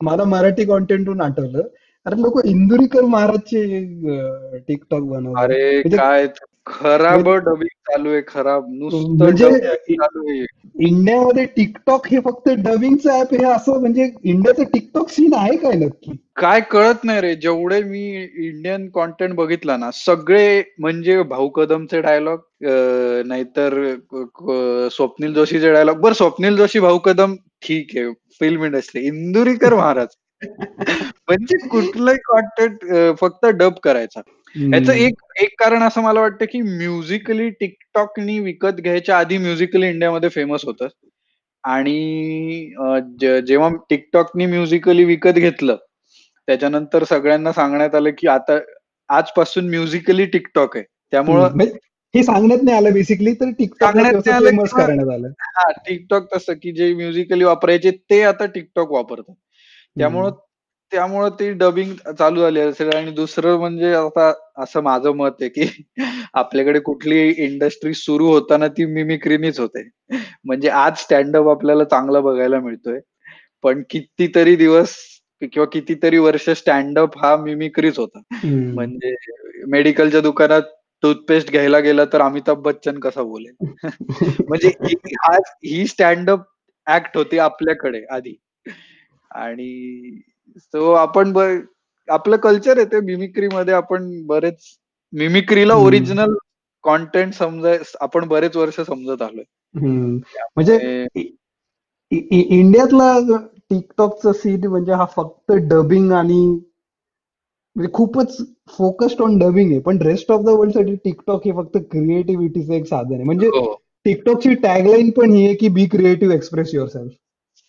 मला मराठी कॉन्टेंटहून आठवलं अरे लोक इंदुरीकर महाराजचे टिकटॉक बनवतात. अरे म्हणजे काय खराब म्हणजे- डबिंग चालू आहे खराब नुसतं म्हणजे इंडियामध्ये टिकटॉक हे फक्त डबिंगचं ऍप हे असं म्हणजे इंडियाचं टिकटॉक सीन आहे काय नक्की? काय कळत नाही रे. जेवढे मी इंडियन कॉन्टेंट बघितला ना सगळे म्हणजे भाऊ कदमचे डायलॉग नाहीतर स्वप्नील जोशीचे डायलॉग बरं स्वप्नील जोशी भाऊ कदम ठीक आहे फिल्म इंडस्ट्री इंदुरीकर महाराज म्हणजे कुठलंही कॉन्टेंट फक्त डब करायचा याचं हम्म. एक एक कारण असं मला वाटतं की म्युझिकली टिकटॉकनी विकत घ्यायच्या आधी म्युझिकली इंडियामध्ये फेमस होतं आणि अं, जे- जेव्हा टिकटॉकनी म्युझिकली विकत घेतलं त्याच्यानंतर सगळ्यांना सांगण्यात आलं की आता आजपासून म्युझिकली टिकटॉक आहे त्यामुळं. म्हणजे हे सांगण्यात नाही आलं बेसिकली तर टिकटॉक करण्यात आलं. हा टिकटॉक तसं की जे म्युझिकली वापरायचे ते आता टिकटॉक वापरतात. त्यामुळं त्यामुळं ती डबिंग चालू झाली असेल. आणि दुसरं म्हणजे आता असं माझं मत आहे की आपल्याकडे कुठली इंडस्ट्री सुरू होताना ती मिमिक्रीनीच होते. म्हणजे आज स्टँडअप आपल्याला चांगला बघायला मिळतोय. पण कितीतरी दिवस किंवा कितीतरी वर्ष स्टँडअप हा मिमिक्रीच होता. म्हणजे मेडिकलच्या दुकानात टूथपेस्ट घ्यायला गेला तर अमिताभ बच्चन कसा बोलेल म्हणजे ही- स्टँडअप ऍक्ट होती आपल्याकडे आधी आणि सो आपण आपलं कल्चर आहे ते मिमिक्री मध्ये आपण बरेच मिमिक्रीला. ओरिजिनल कॉन्टेंट समजाय आपण बरेच वर्ष समजत आलोय. म्हणजे इंडियातला टिकटॉकचा सीन म्हणजे हा फक्त डबिंग आणि म्हणजे खूपच फोकस्ड ऑन डबिंग आहे. पण रेस्ट ऑफ द वर्ल्डसाठी टिकटॉक हे फक्त क्रिएटिव्हिटीचं एक साधन आहे. म्हणजे हो. टिकटॉकची टॅगलाईन पण ही आहे की be creative express yourself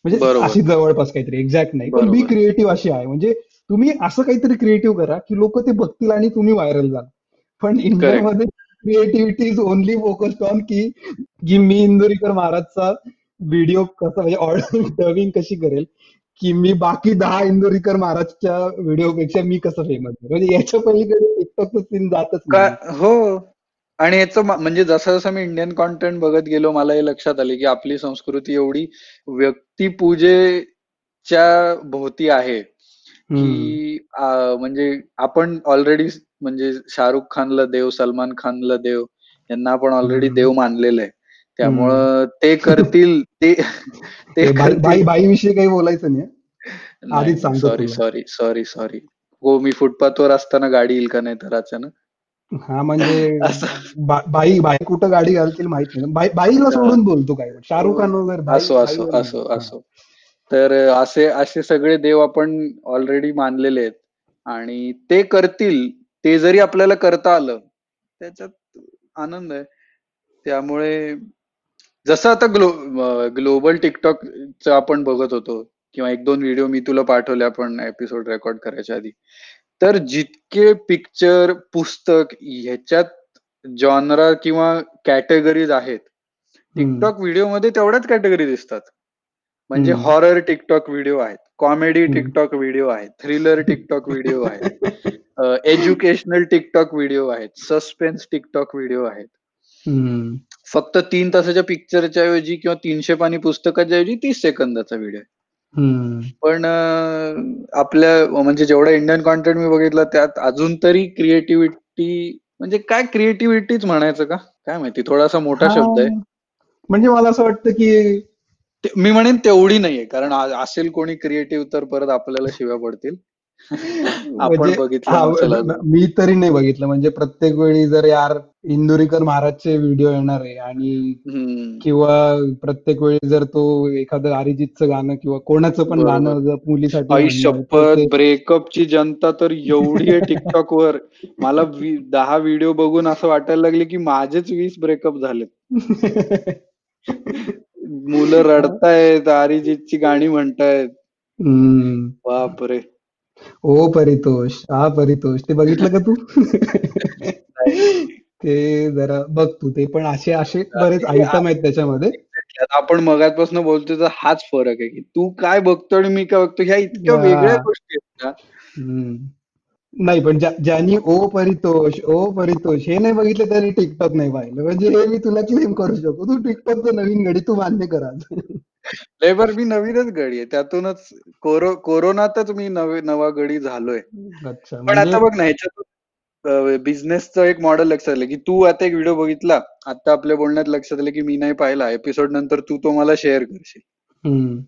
म्हणजे. अशी जवळपास काहीतरी एक्झॅक्ट नाही. पण बी. क्रिएटिव्ह अशी आहे. म्हणजे तुम्ही असं काहीतरी क्रिएटिव्ह करा की लोक ते बघतील आणि तुम्ही व्हायरल झाल पण इंडियामध्ये creativity is only focused on की की मी इंदुरीकर महाराजचा व्हिडिओ कसा म्हणजे ऑर्डर डबिंग कशी करेल. की मी बाकी दहा इंदुरीकर महाराजच्या व्हिडिओ पेक्षा मी कसं फेमस म्हणजे याच्या पलीकडे टिकटॉकचं सीन जातच हो आणि याचं म्हणजे जसं जसं मी इंडियन कॉन्टेंट बघत गेलो मला हे लक्षात आले की आपली संस्कृती एवढी व्यक्तिपूजेच्या भोवती आहे. की म्हणजे आपण ऑलरेडी म्हणजे शाहरुख खानला देव सलमान खानला देव यांना आपण ऑलरेडी. देव मानलेलं आहे त्यामुळं ते करतील ते ते बाई बाईविषयी काही बोलायचं नाही? आधीच सांगतो सॉरी. सॉरी सॉरी सॉरी हो मी फुटपाथवर असताना गाडी येईल का नाही तर अचानक? हा म्हणजे बाई बाई कुठं गाडी घालतील माहीत नाही. बाई बाईला सोडून बोलतो काय? शाहरुख खान वगैरे असो असो असो. असो. तर असे असे सगळे देव आपण ऑलरेडी मानलेले आहेत. आणि ते करतील ते जरी आपल्याला करता आलं त्याच्यात आनंद आहे. त्यामुळे जसं आता ग्लो ग्लोबल टिकटॉक आपण बघत होतो किंवा एक दोन व्हिडिओ मी तुला पाठवले आपण एपिसोड रेकॉर्ड करायच्या आधी तर जितके पिक्चर पुस्तक ह्याच्यात जॉनरा किंवा कॅटेगरीज आहेत. टिकटॉक व्हिडिओमध्ये तेवढ्याच कॅटेगरी दिसतात म्हणजे. हॉरर टिकटॉक व्हिडिओ आहेत कॉमेडी. टिकटॉक व्हिडिओ आहेत थ्रिलर टिकटॉक व्हिडिओ आहेत एज्युकेशनल टिकटॉक व्हिडिओ आहेत सस्पेन्स टिकटॉक व्हिडिओ आहेत. फक्त तीन तासाच्या पिक्चरच्या ऐवजी किंवा तीनशे पानी पुस्तकाच्या ऐवजी तीस सेकंदाचा व्हिडिओ. पण आपल्या म्हणजे जेवढा इंडियन कॉन्टेंट मी बघितलं त्यात अजून तरी क्रिएटिव्हिटी म्हणजे काय क्रिएटिव्हिटीच म्हणायचं का काय माहिती थोडासा मोठा शब्द आहे. म्हणजे मला असं वाटतं की मी म्हणेन तेवढी नाहीये कारण असेल कोणी क्रिएटिव्ह तर परत आपल्याला शिव्या पडतील आपण म्हणजे बघितलं नसेल अजून. मी तरी नाही बघितलं म्हणजे प्रत्येक वेळी जर यार इंदुरीकर महाराजचे व्हिडिओ येणार आहे आणि. किंवा प्रत्येक वेळी जर तो एखादं अरिजितचं गाणं किंवा कोणाचं पण. गाणं जर मुलीसाठी शपथ ब्रेकअपची जनता तर एवढी आहे टिकटॉक वर मला दहा व्हिडिओ बघून असं वाटायला लागले की माझेच वीस ब्रेकअप झालेत मुलं रडतायत अरिजितची गाणी म्हणतायत हम्म. बापरे ओ परितोष हा परितोष ते बघितलं का तू ते जरा बघ तू ते पण असे असे बरेच आयटम आहेत त्याच्यामध्ये. आपण मगाचपासून बोलतोय तर हाच फरक आहे की तू काय बघतो आणि मी काय बघतो ह्या इतक्या. वेगळ्या गोष्टी आहेत ना. नाही पण ज्या- ज्यांनी ओ परितोष ओ परितोष हे नाही बघितलं त्यांनी टिकटॉक नाही पाहिलं. म्हणजे हे मी तुला क्लेम करू शकतो. तू टिकटॉकचं नवीन घडी तू मान्य कर लेबर मी नवीनच गडी आहे. त्यातूनच कोरो कोरोनातच मी नवे नवा गडी झालोय. अच्छा पण म्हणजे आता बघ ना ह्याच्यातून बिझनेसचं एक मॉडेल लक्षात आलं की तू आता एक व्हिडिओ बघितला. आता आपल्या बोलण्यात लक्षात आलं की मी नाही पाहिला. एपिसोड नंतर तू तो मला शेअर करशील. हम्म,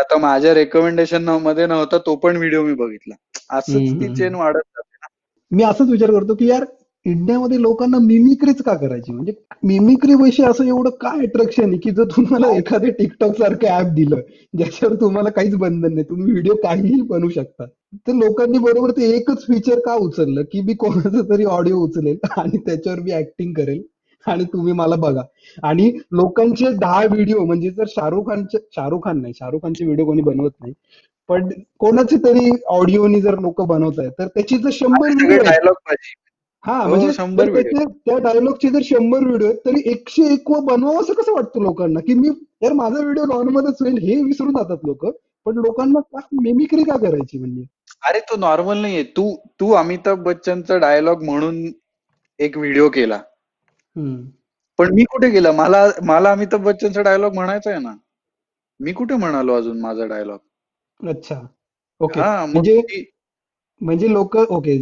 आता माझ्या रेकमेंडेशनमध्ये नव्हता तो पण व्हिडिओ मी बघितला. असंच ती. चेन वाढत जाते ना. मी असंच विचार करतो की यार इंडियामध्ये लोकांना मिमिक्रीच का करायची? म्हणजे मिमिक्री विषयी असं एवढं काय अट्रॅक्शन आहे की जर तुम्हाला एखादे टिकटॉक सारखं ऍप दिलं ज्याच्यावर तुम्हाला काहीच बंधन नाही तुम्ही व्हिडिओ काहीही बनवू शकता. तर लोकांनी बरोबर ते एकच फीचर का उचललं? की मी कोणाचा तरी ऑडिओ उचलेल आणि त्याच्यावर मी ऍक्टिंग करेल आणि तुम्ही मला बघा. आणि लोकांचे दहा व्हिडिओ म्हणजे जर शाहरुख खानचे शाहरुख खान नाही शाहरुख खानचे व्हिडिओ कोणी बनवत नाही पण कोणाचे तरी ऑडिओनी जर लोक बनवत आहेत तर त्याची जर शंभर व्हिडिओ डायलॉग पाहिजे हा हो, म्हणजे शंभर व्हिडिओ. त्या डायलॉगचे जर शंभर व्हिडिओ आहेत तरी एकशे एक बनवावं असं कसं वाटतं लोकांना? की मी यार माझा व्हिडिओ नॉर्मलच होईल हे विसरून जातात लोक. पण लोकांना का मिमिक्री का करायची म्हणजे? अरे तो नॉर्मल नाहीये. तू तू अमिताभ बच्चनचा डायलॉग म्हणून एक व्हिडिओ केला. पण मी कुठे गेला? मला मला अमिताभ बच्चनचा डायलॉग म्हणायचा आहे ना. मी कुठे म्हणालो अजून माझा डायलॉग अच्छा. ओके म्हणजे म्हणजे लोक ओके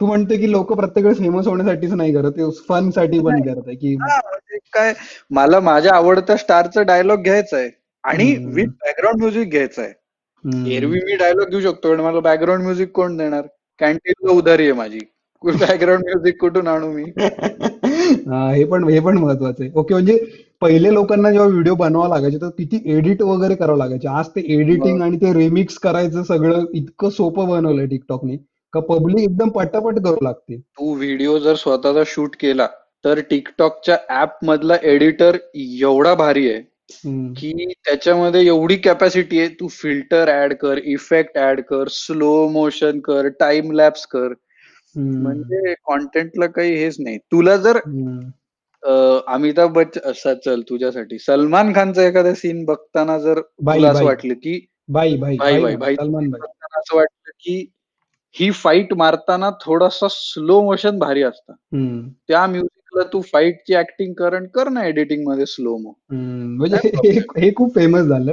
तू म्हणते की लोक प्रत्येक वेळेस फेमस होण्यासाठीच नाही करत फनसाठी पण करत की म्हणजे काय मला माझ्या आवडत्या स्टारचा डायलॉग घ्यायचा आहे आणि. विथ बॅकग्राऊंड म्युझिक घ्यायचं आहे. एरवी मी डायलॉग घेऊ शकतो पण मला बॅकग्राऊंड म्युझिक कोण देणार? कॅन्टीनला उधारी आहे माझी. बॅकग्राऊंड म्युझिक कुठून आणू मी? हा, हे पण हे पण महत्वाचं आहे. ओके म्हणजे पहिले लोकांना जेव्हा व्हिडिओ बनवावं लागायचे तर किती एडिट वगैरे करावं लागायचे. आज ते एडिटिंग आणि ते रिमिक्स करायचं सगळं इतकं सोपं बनवलंय टिकटॉकने का पब्लिक एकदम पटापट करू लागते तू व्हिडिओ जर स्वतःचा शूट केला तर टिकटॉकच्या ऍप मधला एडिटर एवढा भारी आहे. की त्याच्यामध्ये एवढी कॅपॅसिटी आहे तू फिल्टर ऍड कर इफेक्ट ऍड कर स्लो मोशन कर टाइम लॅप्स कर. म्हणजे कॉन्टेंटला काही हेच नाही तुला जर अमिताभ बच्चन असा चल तुझ्यासाठी सलमान खानचा एखादा सीन बघताना जर बाई, तुला असं बाई. वाटलं की बाई बाई बाई भाई सलमान असं वाटलं की ही फाईट मारताना थोडासा स्लो मोशन भारी असतं. त्या म्युझिकला तू फाईटची ऍक्टिंग कर आणि कर ना एडिटिंगमध्ये स्लो मो. म्हणजे हे खूप फेमस झालं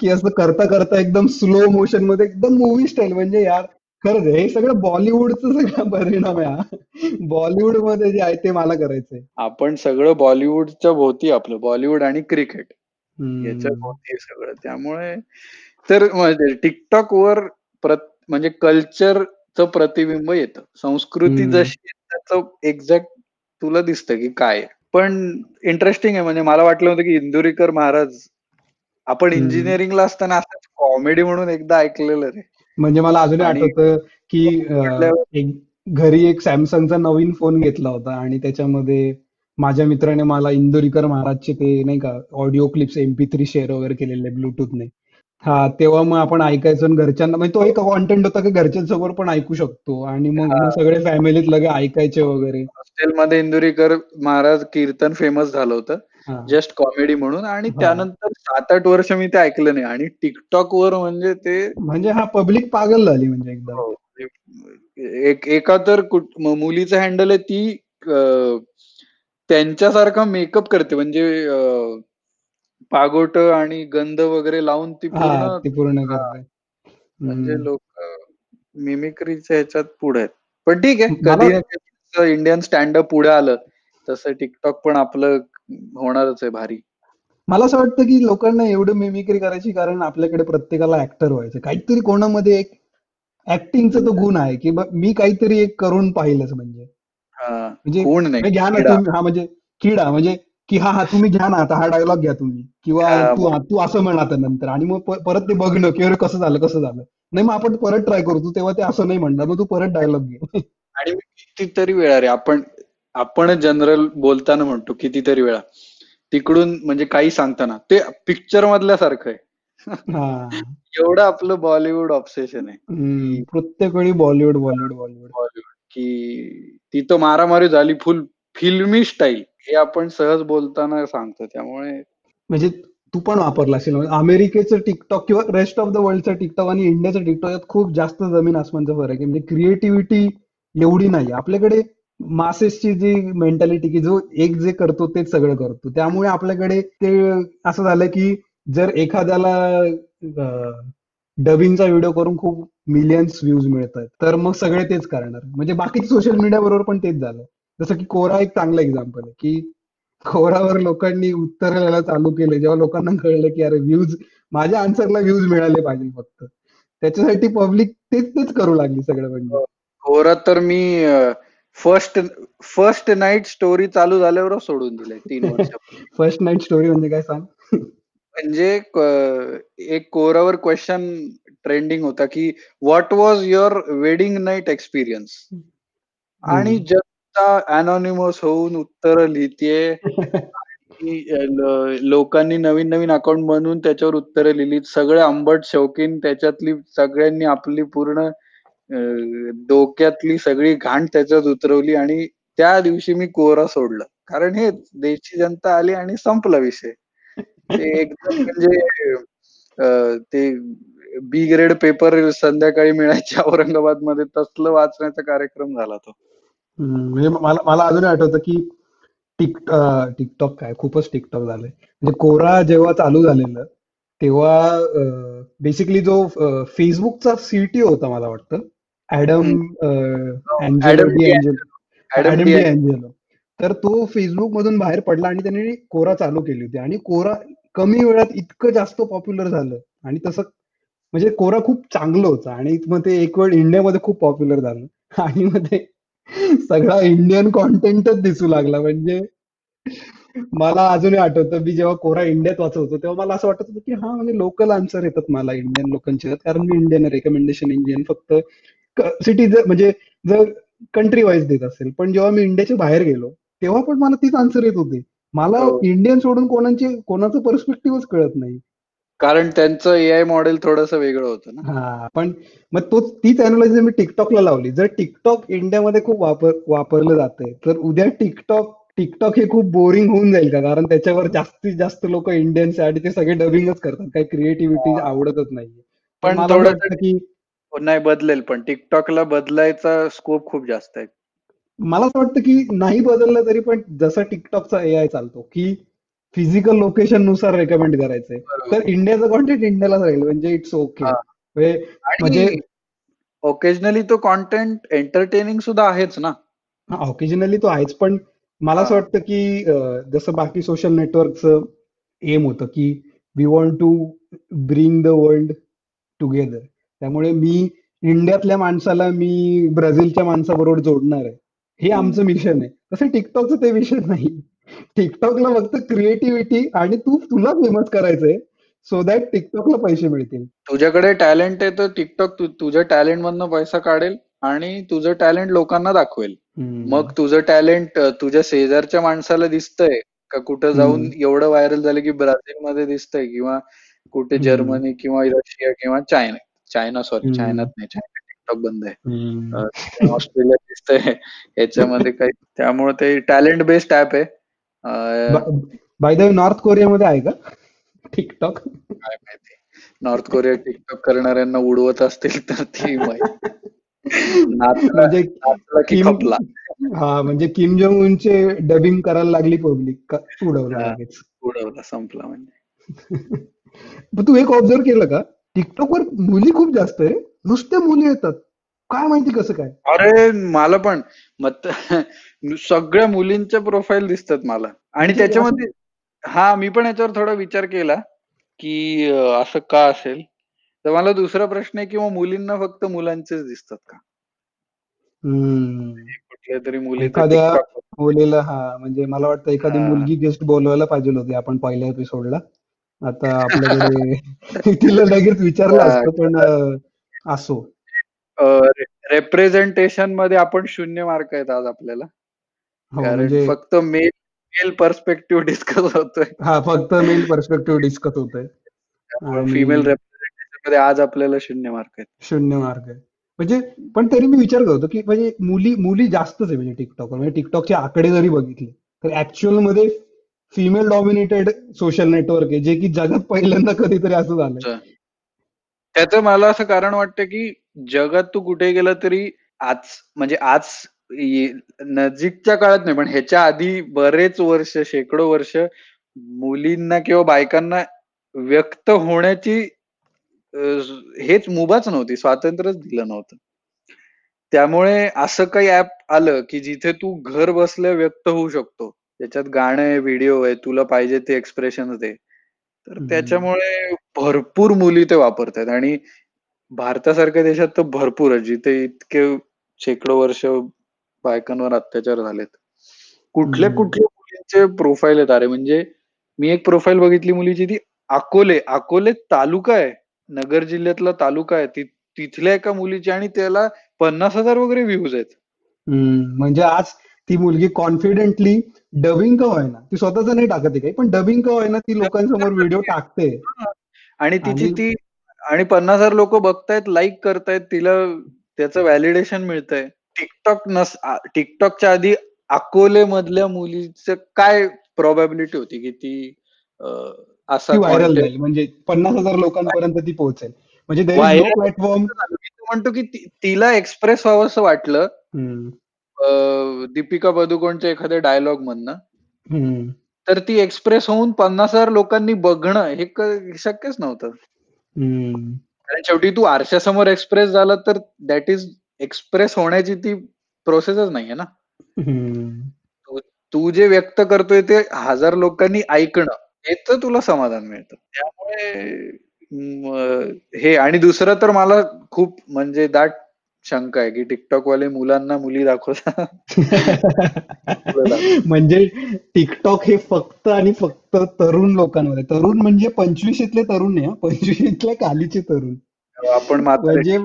की असं करता करता एकदम स्लो मोशनमध्ये एकदम मूवी स्टाईल म्हणजे यार खरंच हे सगळं बॉलिवूडचं सगळं परिणाम आहे बॉलिवूडमध्ये जे आहे ते मला करायचंय. आपण सगळं बॉलिवूडच्या भोवती आपलं बॉलिवूड आणि क्रिकेट. याच्या भोवती सगळं. त्यामुळे तर म्हणजे टिकटॉक वर प्रत म्हणजे कल्चरचं प्रतिबिंब येतं संस्कृती. जशी त्याचं एक्झॅक्ट तुला दिसतं की काय. पण इंटरेस्टिंग आहे म्हणजे मला वाटलं होतं की इंदुरीकर महाराज आपण. इंजिनिअरिंगला असताना असंच कॉमेडी म्हणून एकदा ऐकलेलं रे म्हणजे मला अजूनही आठवतं की घरी एक सॅमसंगचा नवीन फोन घेतला होता आणि त्याच्यामध्ये माझ्या मित्राने मला इंदोरीकर महाराजचे ते नाही का audio clips MP three share वगैरे केलेले ब्लूटूथने हा तेव्हा मग आपण ऐकायचो आणि घरच्यांना म्हणजे तो एक कॉन्टेंट होता की घरच्यांसमोर पण ऐकू शकतो आणि मग हा. सगळे फॅमिलीत लगे ऐकायचे वगैरे हॉस्टेलमध्ये इंदुरीकर महाराज कीर्तन फेमस झालं होतं हा. जस्ट कॉमेडी म्हणून आणि हा. त्यानंतर सात आठ वर्ष मी ते ऐकलं नाही आणि टिकटॉक वर म्हणजे ते म्हणजे हा पब्लिक पागल झाली म्हणजे एकदम हो, एक एका तर म- मुलीचं हँडल आहे ती अं, त्यांच्यासारखा मेकअप करते म्हणजे अं, पागोट आणि गंध वगैरे लावून ती पूर्ण ती पूर्ण करते. म्हणजे. लोक मिमिक्रीच्या ह्याच्यात पुढे आहेत. पण ठीक आहे कधी इंडियन स्टँडअप पुढे आलं तसं टिकटॉक पण आपलं होणारच आहे भारी. मला असं वाटतं की लोकांना एवढं मिमिक्री करायची कारण आपल्याकडे प्रत्येकाला ऍक्टर व्हायचं. काहीतरी कोणामध्ये एक ऍक्टिंगचा तो गुण आहे की मी काहीतरी एक करून पाहिलंच म्हणजे. म्हणजे हा म्हणजे किडा म्हणजे की हा हा तुम्ही घ्या ना आता हा डायलॉग घ्या तुम्ही. किंवा तू तू असं म्हण आता नंतर. आणि मग परत ते बघणं की अरे कसं झालं कसं झालं. नाही मग आपण परत ट्राय करू. तू तेव्हा ते असं नाही म्हणणार. मग तू परत डायलॉग घे. आणि कितीतरी वेळा रे आपण आपण जनरल बोलताना म्हणतो कितीतरी वेळा. तिकडून म्हणजे काही सांगताना. ते पिक्चर मधल्या सारखं आहे. एवढं आपलं बॉलिवूड ऑब्सेशन आहे. प्रत्येक वेळी बॉलिवूड बॉलिवूड बॉलिवूड बॉलिवूड की तिथं मारामारी झाली फुल फिल्मी स्टाईल हे आपण सहज बोलताना सांगतो त्यामुळे म्हणजे तू पण वापरला असेल म्हणजे अमेरिकेचं टिकटॉक किंवा रेस्ट ऑफ द वर्ल्डचं टिकटॉक आणि इंडियाचं टिकटॉक यात खूप जास्त जमीन आसमानचा फरक आहे. म्हणजे क्रिएटिव्हिटी एवढी नाही आपल्याकडे मासेसची जी मेंटॅलिटी की जो एक जे करतो तेच सगळं करतो. त्यामुळे आपल्याकडे ते असं झालं की जर एखाद्याला डबिंगचा व्हिडिओ करून खूप मिलियन्स व्ह्यूज मिळतात तर मग सगळे तेच करणार. म्हणजे बाकीच्या सोशल मीडिया बरोबर पण तेच झालं. जसं की कोरा एक चांगला एक्झाम्पल आहे की कोरावर लोकांनी उत्तर द्यायला चालू केले जेव्हा लोकांना कळलं की अरे व्ह्यूज माझ्या आन्सरला व्ह्यूज मिळाले पाहिजे फक्त. त्याच्यासाठी पब्लिक तेच तेच करू लागली सगळं म्हणजे. कोरा तर मी फर्स्ट फर्स्ट नाईट स्टोरी चालू झाल्यावरच सोडून दिलंय तीन वर्ष फर्स्ट नाईट स्टोरी म्हणजे काय सांग? म्हणजे एक कोरावर क्वेश्चन ट्रेंडिंग होता की what was your wedding night experience आणि जनता अनॉनिमस होऊन उत्तर लिहितेय. ल- लोकांनी नवीन नवीन अकाउंट बनवून त्याच्यावर उत्तरं लिहिली सगळे आंबट शौकीन त्याच्यातली सगळ्यांनी आपली पूर्ण अं, डोक्यातली सगळी घाण त्याच्यात उतरवली. आणि त्या दिवशी मी कोरा सोडलं. कारण हे देशची जनता आली आणि संपला विषय. ते एकदम म्हणजे अं, ते बी ग्रेड पेपर संध्याकाळी मिळायचे औरंगाबादमध्ये तसलं वाचण्याचा कार्यक्रम झाला तो. म्हणजे मला मला अजून आठवतं की टिक टिकटॉक काय खूपच टिकटॉक झालंय. म्हणजे कोरा जेव्हा चालू झालेलं तेव्हा बेसिकली जो फेसबुकचा सीटीओ होता मला वाटतं. ऍडम ऍडम अँजेलो तर तो फेसबुक मधून बाहेर पडला आणि त्यांनी कोरा चालू केली होती. आणि कोरा कमी वेळात इतकं जास्त पॉप्युलर झालं. आणि तसं म्हणजे कोरा खूप चांगलं होतं. आणि मग ते एक वेळ इंडियामध्ये खूप पॉप्युलर झालं. आणि मग ते सगळा इंडियन कॉन्टेंटच दिसू लागला. म्हणजे मला अजूनही आठवतं मी जेव्हा कोरा इंडियात वाचत होतो तेव्हा मला असं वाटत होतं की हा म्हणजे लोकल आन्सर येतात मला इंडियन लोकांचे. कारण मी इंडियन रेकमेंडेशन इंडियन फक्त सिटी म्हणजे जर कंट्री वाईज देत असेल पण जेव्हा मी इंडियाच्या बाहेर गेलो तेव्हा पण मला तीच आन्सर येत होती. मला हो. इंडियन सोडून कोणाचे कोणाचं पर्स्पेक्टिव्हच कळत नाही. कारण त्यांचं एआय मॉडेल थोडस वेगळं होतं ना. हा पण मग तो तीच अॅनालॉजी मी टिकटॉकला लावली. जर टिकटॉक इंडियामध्ये खूप वापर वापरलं जातंय तर उद्या टिकटॉक टिकटॉक हे खूप बोरिंग होऊन जाईल का? कारण त्याच्यावर जास्तीत जास्त लोक इंडियन्स आणि ते सगळे डबिंगच करतात. काही क्रिएटिव्हिटी आवडतच तर पण थोडं की नाही बदलेल पण टिकटॉकला बदलायचा स्कोप खूप जास्त आहे. मला असं वाटतं की नाही बदललं तरी पण जसा टिकटॉकचा एआय चालतो की फिजिकल लोकेशननुसार रेकमेंड करायचंय. तर इंडियाचं कॉन्टेंट इंडियालाच राहील म्हणजे इट्स ओके. म्हणजे ओकेजनली तो कॉन्टेंट एंटरटेनिंग सुद्धा आहेच ना ऑकेजनली तो आहेच पण मला असं. वाटतं की जसं बाकी सोशल नेटवर्कचं एम होतं की we want to bring the world together त्यामुळे मी इंडियातल्या माणसाला मी ब्राझीलच्या माणसाबरोबर जोडणार आहे हे. आमचं मिशन आहे तसं टिकटॉकचं ते मिशन नाही टिकटॉकला फक्त क्रिएटिव्हिटी आणि तू तुला फेमस करायचंय सो दॅट टिकटॉकला पैसे मिळतील तुझ्याकडे टॅलेंट आहे तर टिकटॉक तुझ्या टॅलेंट मधनं पैसा काढेल आणि तुझं टॅलेंट लोकांना दाखवेल. मग तुझं टॅलेंट तुझ्या शेजारच्या माणसाला दिसतंय का कुठं जाऊन. एवढं व्हायरल झालं की ब्राझील मध्ये दिसतंय किंवा कुठे. जर्मनी किंवा रशिया किंवा चायना चायना सॉरी. चायनात नाही चायना टिकटॉक बंद आहे ऑस्ट्रेलियात दिसतंय याच्यामध्ये काही त्यामुळे ते टॅलेंट बेस्ड ऍप आहे बाय द नॉर्थ कोरियामध्ये आहे का? टिकटॉक काय माहिती. नॉर्थ कोरिया टिकटॉक करणाऱ्यांना उडवत असतील तर ती म्हणजे हा म्हणजे किम जोंग उनचे डबिंग करायला लागली पब्लिक उडवलं हा. उडवला संपला म्हणजे. तू एक ऑब्झर्व केलं का? टिकटॉक वर मुली खूप जास्त आहे. नुसते मुली येतात. काय माहिती कसं काय? अरे मला पण. मग त- सगळ्या मुलींच्या प्रोफाईल दिसतात मला. आणि त्याच्यामध्ये हा मी पण याच्यावर थोडा विचार केला की असं का असेल? तर मला दुसरा प्रश्न आहे की मग मुलींना फक्त मुलांचेच दिसतात का? हम्म. कुठल्या तरी मुलीचं एखाद्या मुलीला हा म्हणजे मला वाटतं एखादी. मुलगी गेस्ट बोलवायला पाहिजे होती आपण पहिल्या एपिसोडला. आता आपल्याकडे तिला लगेच विचारलं असतं पण अं, रेप्रेझेंटेशनमध्ये आपण शून्य मार्क आहेत आज आपल्याला. हो कारण म्हणजे फक्त मेल मेल पर्स्पेक्टिव्ह डिस्कस होतोय. हा फक्त मेल पर्स्पेक्टिव्ह डिस्कस होतोय. फिमेल रेप्रेझेंटेशनमध्ये आज आपल्याला शून्य मार्क आहेत. शून्य मार्क आहे म्हणजे पण तरी मी विचार करतो की म्हणजे मुली मुली जास्तच आहे म्हणजे टिकटॉकवर म्हणजे टिकटॉकचे आकडे जरी बघितले तर ऍक्च्युअलमध्ये फिमेल डॉमिनेटेड सोशल नेटवर्क आहे जे की जगात पहिल्यांदा कधीतरी असं झालंय. त्याचं मला असं कारण वाटतं की जगात तू कुठे गेला तरी आज म्हणजे आज नजीकच्या काळात नाही पण ह्याच्या आधी बरेच वर्ष शेकडो वर्ष मुलींना किंवा बायकांना व्यक्त होण्याची हेच मुभाच नव्हती, स्वातंत्र्यच दिलं नव्हतं. त्यामुळे असं काही ॲप आलं, की जिथे तू घर बसल्या व्यक्त होऊ शकतो. त्याच्यात गाणं आहे, व्हिडिओ आहे, तुला पाहिजे ते एक्सप्रेशन्स दे. तर. त्याच्यामुळे भरपूर मुली ते वापरतायत आणि भारतासारख्या देशात तर भरपूर आहे, जिथे इतके शेकडो वर्ष बायकांवर अत्याचार झालेत. कुठल्या. कुठल्या मुलींचे प्रोफाइल आहेत अरे, म्हणजे मी एक प्रोफाइल बघितली मुलीची ती अकोले, अकोले तालुका आहे. नगर जिल्ह्यातला तालुका आहे. ति तिथल्या एका मुलीची आणि त्याला 50,000 वगैरे व्ह्यूज आहेत. हं. म्हणजे आज ती मुलगी कॉन्फिडेंटली डबिंग का होईना, ती स्वतःच नाही टाकत आहे काही, पण डबिंग का होईना ती लोकांसमोर व्हिडिओ टाकते. हां. आणि तिची आणि ती आणि 50,000 लोकं बघतायत, लाइक करतायत. तिला त्याचं व्हॅलिडेशन मिळतंय. TikTok नस TikTokच्या आधी अकोलेमधल्या मुलीचं काय प्रोबॅबिलिटी होती, की ती असा व्हायरल जाईल. म्हणजे 50,000 लोकांपर्यंत ती पोहोचेल. म्हणजे प्लॅटफॉर्म म्हणतो, की तिला एक्सप्रेस व्हावंसं वाटलं हं. अ, दीपिका पदुकोणच्या एखाद्या डायलॉगमधनं. हं. तर ती एक्सप्रेस होऊन 50,000 लोकांनी बघणं हे शक्यच नव्हतं. कारण शेवटी तू आरशासमोर एक्सप्रेस झाला तर दॅट इस एक्सप्रेस होण्याची ती प्रोसेसच नाहीये ना. हं. तू तू जे व्यक्त करतोय ते 1000 लोकांनी ऐकणं, याचं तुला समाधान मिळतं. त्यामुळे हे आणि दुसरं तर मला खूप म्हणजे दाट शंका आहे, की TikTokवाले मुलांना मुली दाखवतात. म्हणजे TikTok हे फक्त आणि फक्त तरुण आहे. तरुण म्हणजे 25शीतले तरुण नाही हां, 25शीतल्या खालीचे तरुण. आपण म्हातारे म्हणजे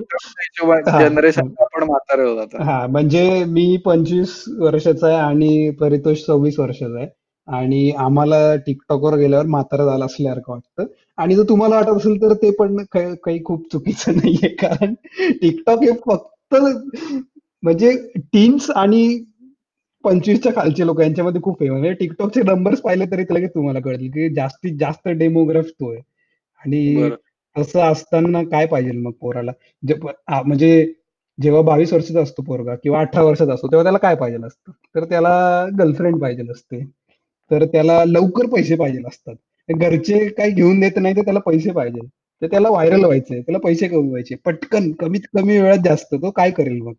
हां, आपण म्हातारे होत. हां, म्हणजे मी 25 वर्षाचा आहे आणि परितोष 26 वर्षाचा आहे. आणि आम्हाला TikTokवर गेल्यावर म्हातारं झालं असल्यासारखं वाटतं. आणि जर तुम्हाला वाटत असेल तर ते पण काही खूप चुकीचं नाहीये. कारण TikTok हे फक्त म्हणजे टीन्स आणि 25च्या खालचे लोकं यांच्यामध्ये खूप फेमस आहे. TikTokचे नंबर्स पाहिले तरी लगेच तुम्हाला कळेल, की जास्तीत जास्त डेमोग्राफ तो आहे. आणि. तसं असताना काय पाहिजेल मग पोराला? म्हणजे जेव्हा 22 वर्षाचा असतो पोरगा किंवा 18 वर्षाचा असतो, तेव्हा त्याला काय पाहिजेल असतं? तर त्याला गर्लफ्रेंड पाहिजेल असते. तर त्याला लवकर पैसे पाहिजेल असतात. घरचे काही घेऊन देत नाही, तर त्याला पैसे पाहिजे. तर त्याला व्हायरल व्हायचंय, त्याला पैसे कमवायचे. पटकन कमीत कमी वेळात जास्त. तो काय करेल मग?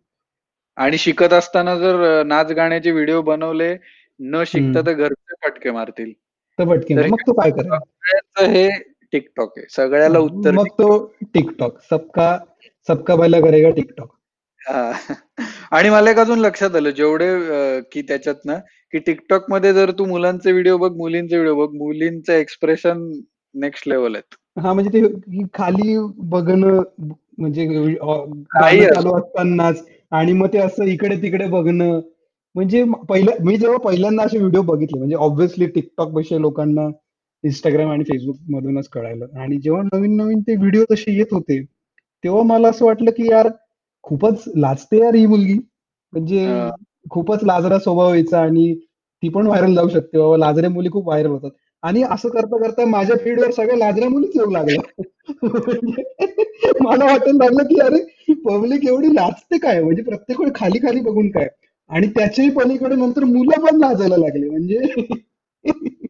आणि शिकत असताना जर नाच गाण्याचे व्हिडिओ बनवले, न शिकता. तर घरचे फटके मारतील. तर फटके मग तो काय करेल? हे TikTok आहे. सगळ्याला उत्तर मग तो. TikTok. सबका सबका भला करेगा TikTok. हां. आणि मला एक अजून लक्षात आलं जेवढे अ, की त्याच्यातनं की TikTokमध्ये जर तू मुलांचे व्हिडिओ बघ, मुलींचे व्हिडिओ बघ, मुलींचं एक्सप्रेशन नेक्स्ट लेव्हल आहेत. हां, म्हणजे ते खाली बघणं म्हणजे अ, काही असो. चालू असतानाच आणि मग ते असं इकडे-तिकडे बघणं. म्हणजे पहिलं मी जेव्हा पहिल्यांदा असे व्हिडिओ बघितले म्हणजे ऑब्व्हियसली TikTokपेक्षा लोकांना Instagram आणि Facebookमधूनच कळालं आणि जेव्हा नवीन-नवीन ते व्हिडिओ तसे येत होते, तेव्हा मला असं वाटलं, की यार खूपच लाजते यार ही मुलगी. म्हणजे हां. खूपच लाजरा स्वभाव आहे हिचा आणि ती पण व्हायरल जाऊ शकते बाबा. लाजऱ्या मुली खूप व्हायरल होतात. आणि असं करता-करता माझ्या फीडवर सगळ्या लाजऱ्या मुलीच येऊ लागल्या. म्हणजे मला वाटायला लागलं, की अरे पब्लिक एवढी लाजते काय? म्हणजे प्रत्येक वेळी खाली-खाली बघून काय? आणि त्याच्याही पलीकडे नंतर मुलं पण लाजायला लागली. म्हणजे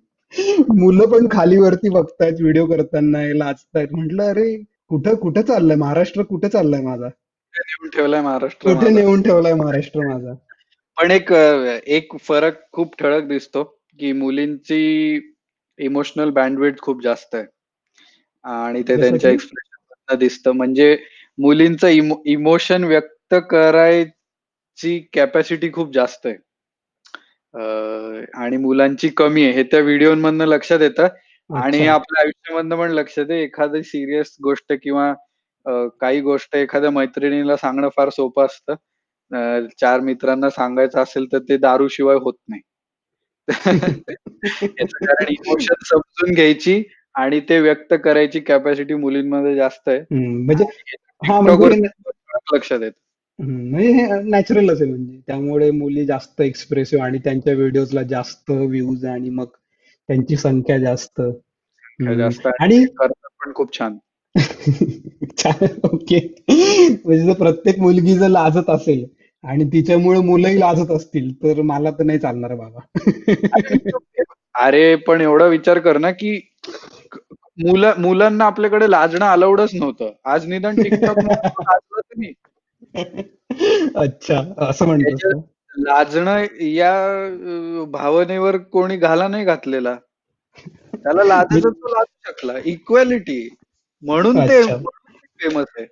मुलं पण खाली-वरती बघतायत व्हिडिओ करताना, लाजतायत. म्हटलं अरे कुठं कुठं चाललंय? महाराष्ट्र कुठे चाललाय माझा? नेऊन ठेवलाय महाराष्ट्र कुठे. नेऊन ठेवलाय महाराष्ट्र माझा? पण एक एक फरक खूप ठळक दिसतो, की मुलींची इमोशनल बँडविड्थ खूप जास्त आहे. आणि ते त्यांच्या की? एक्सप्रेशनमधनं दिसतं. म्हणजे मुलींचं इमो इमोशन व्यक्त करायची कॅपॅसिटी खूप जास्त आहे. आणि मुलांची कमी आहे. हे त्या व्हिडिओमधनं लक्षात येतं आणि. आपल्या आयुष्यामधनं पण लक्षात आहे. एखादी सीरियस गोष्ट किंवा काही गोष्ट एखाद्या मैत्रिणीला सांगणं फार सोपं असतं. अ, 4 मित्रांना सांगायचं असेल तर ते दारूशिवाय होत नाही. याचं कारण इमोशन समजून घ्यायची आणि ते व्यक्त करायची कॅपॅसिटी मुलींमध्ये जास्त आहे. हं, म्हणजे आणि हां, म्हणजे लक्षात येतं. हं, म्हणजे हे नॅचरलच आहे म्हणजे. त्यामुळे मुली जास्त एक्सप्रेसिव्ह आणि त्यांच्या व्हिडिओजला जास्त व्ह्यूज आणि मग त्यांची संख्या जास्त. संख्या हं, जास्त आणि आणि ते करतात पण खूप छान. छान, ओके. म्हणजे जर प्रत्येक मुलगी जर लाजत असेल आणि तिच्यामुळे मुलंही लाजत असतील, तर मला तर नाही चालणार बाबा. अरे पण एवढा विचार कर ना, की मुलं मुलांना आपल्याकडे लाजणं अलाउडच नव्हतं आज निदान टिकटॉक लाजलं तुम्ही अच्छा असं म्हणतोस त्याच्यात का? लाजणं या अ, भावनेवर कोणी घाला नाही घातलेला त्याला लाजायचं तो लाजू शकला इक्वॅलिटी म्हणून ते फेमस आहे.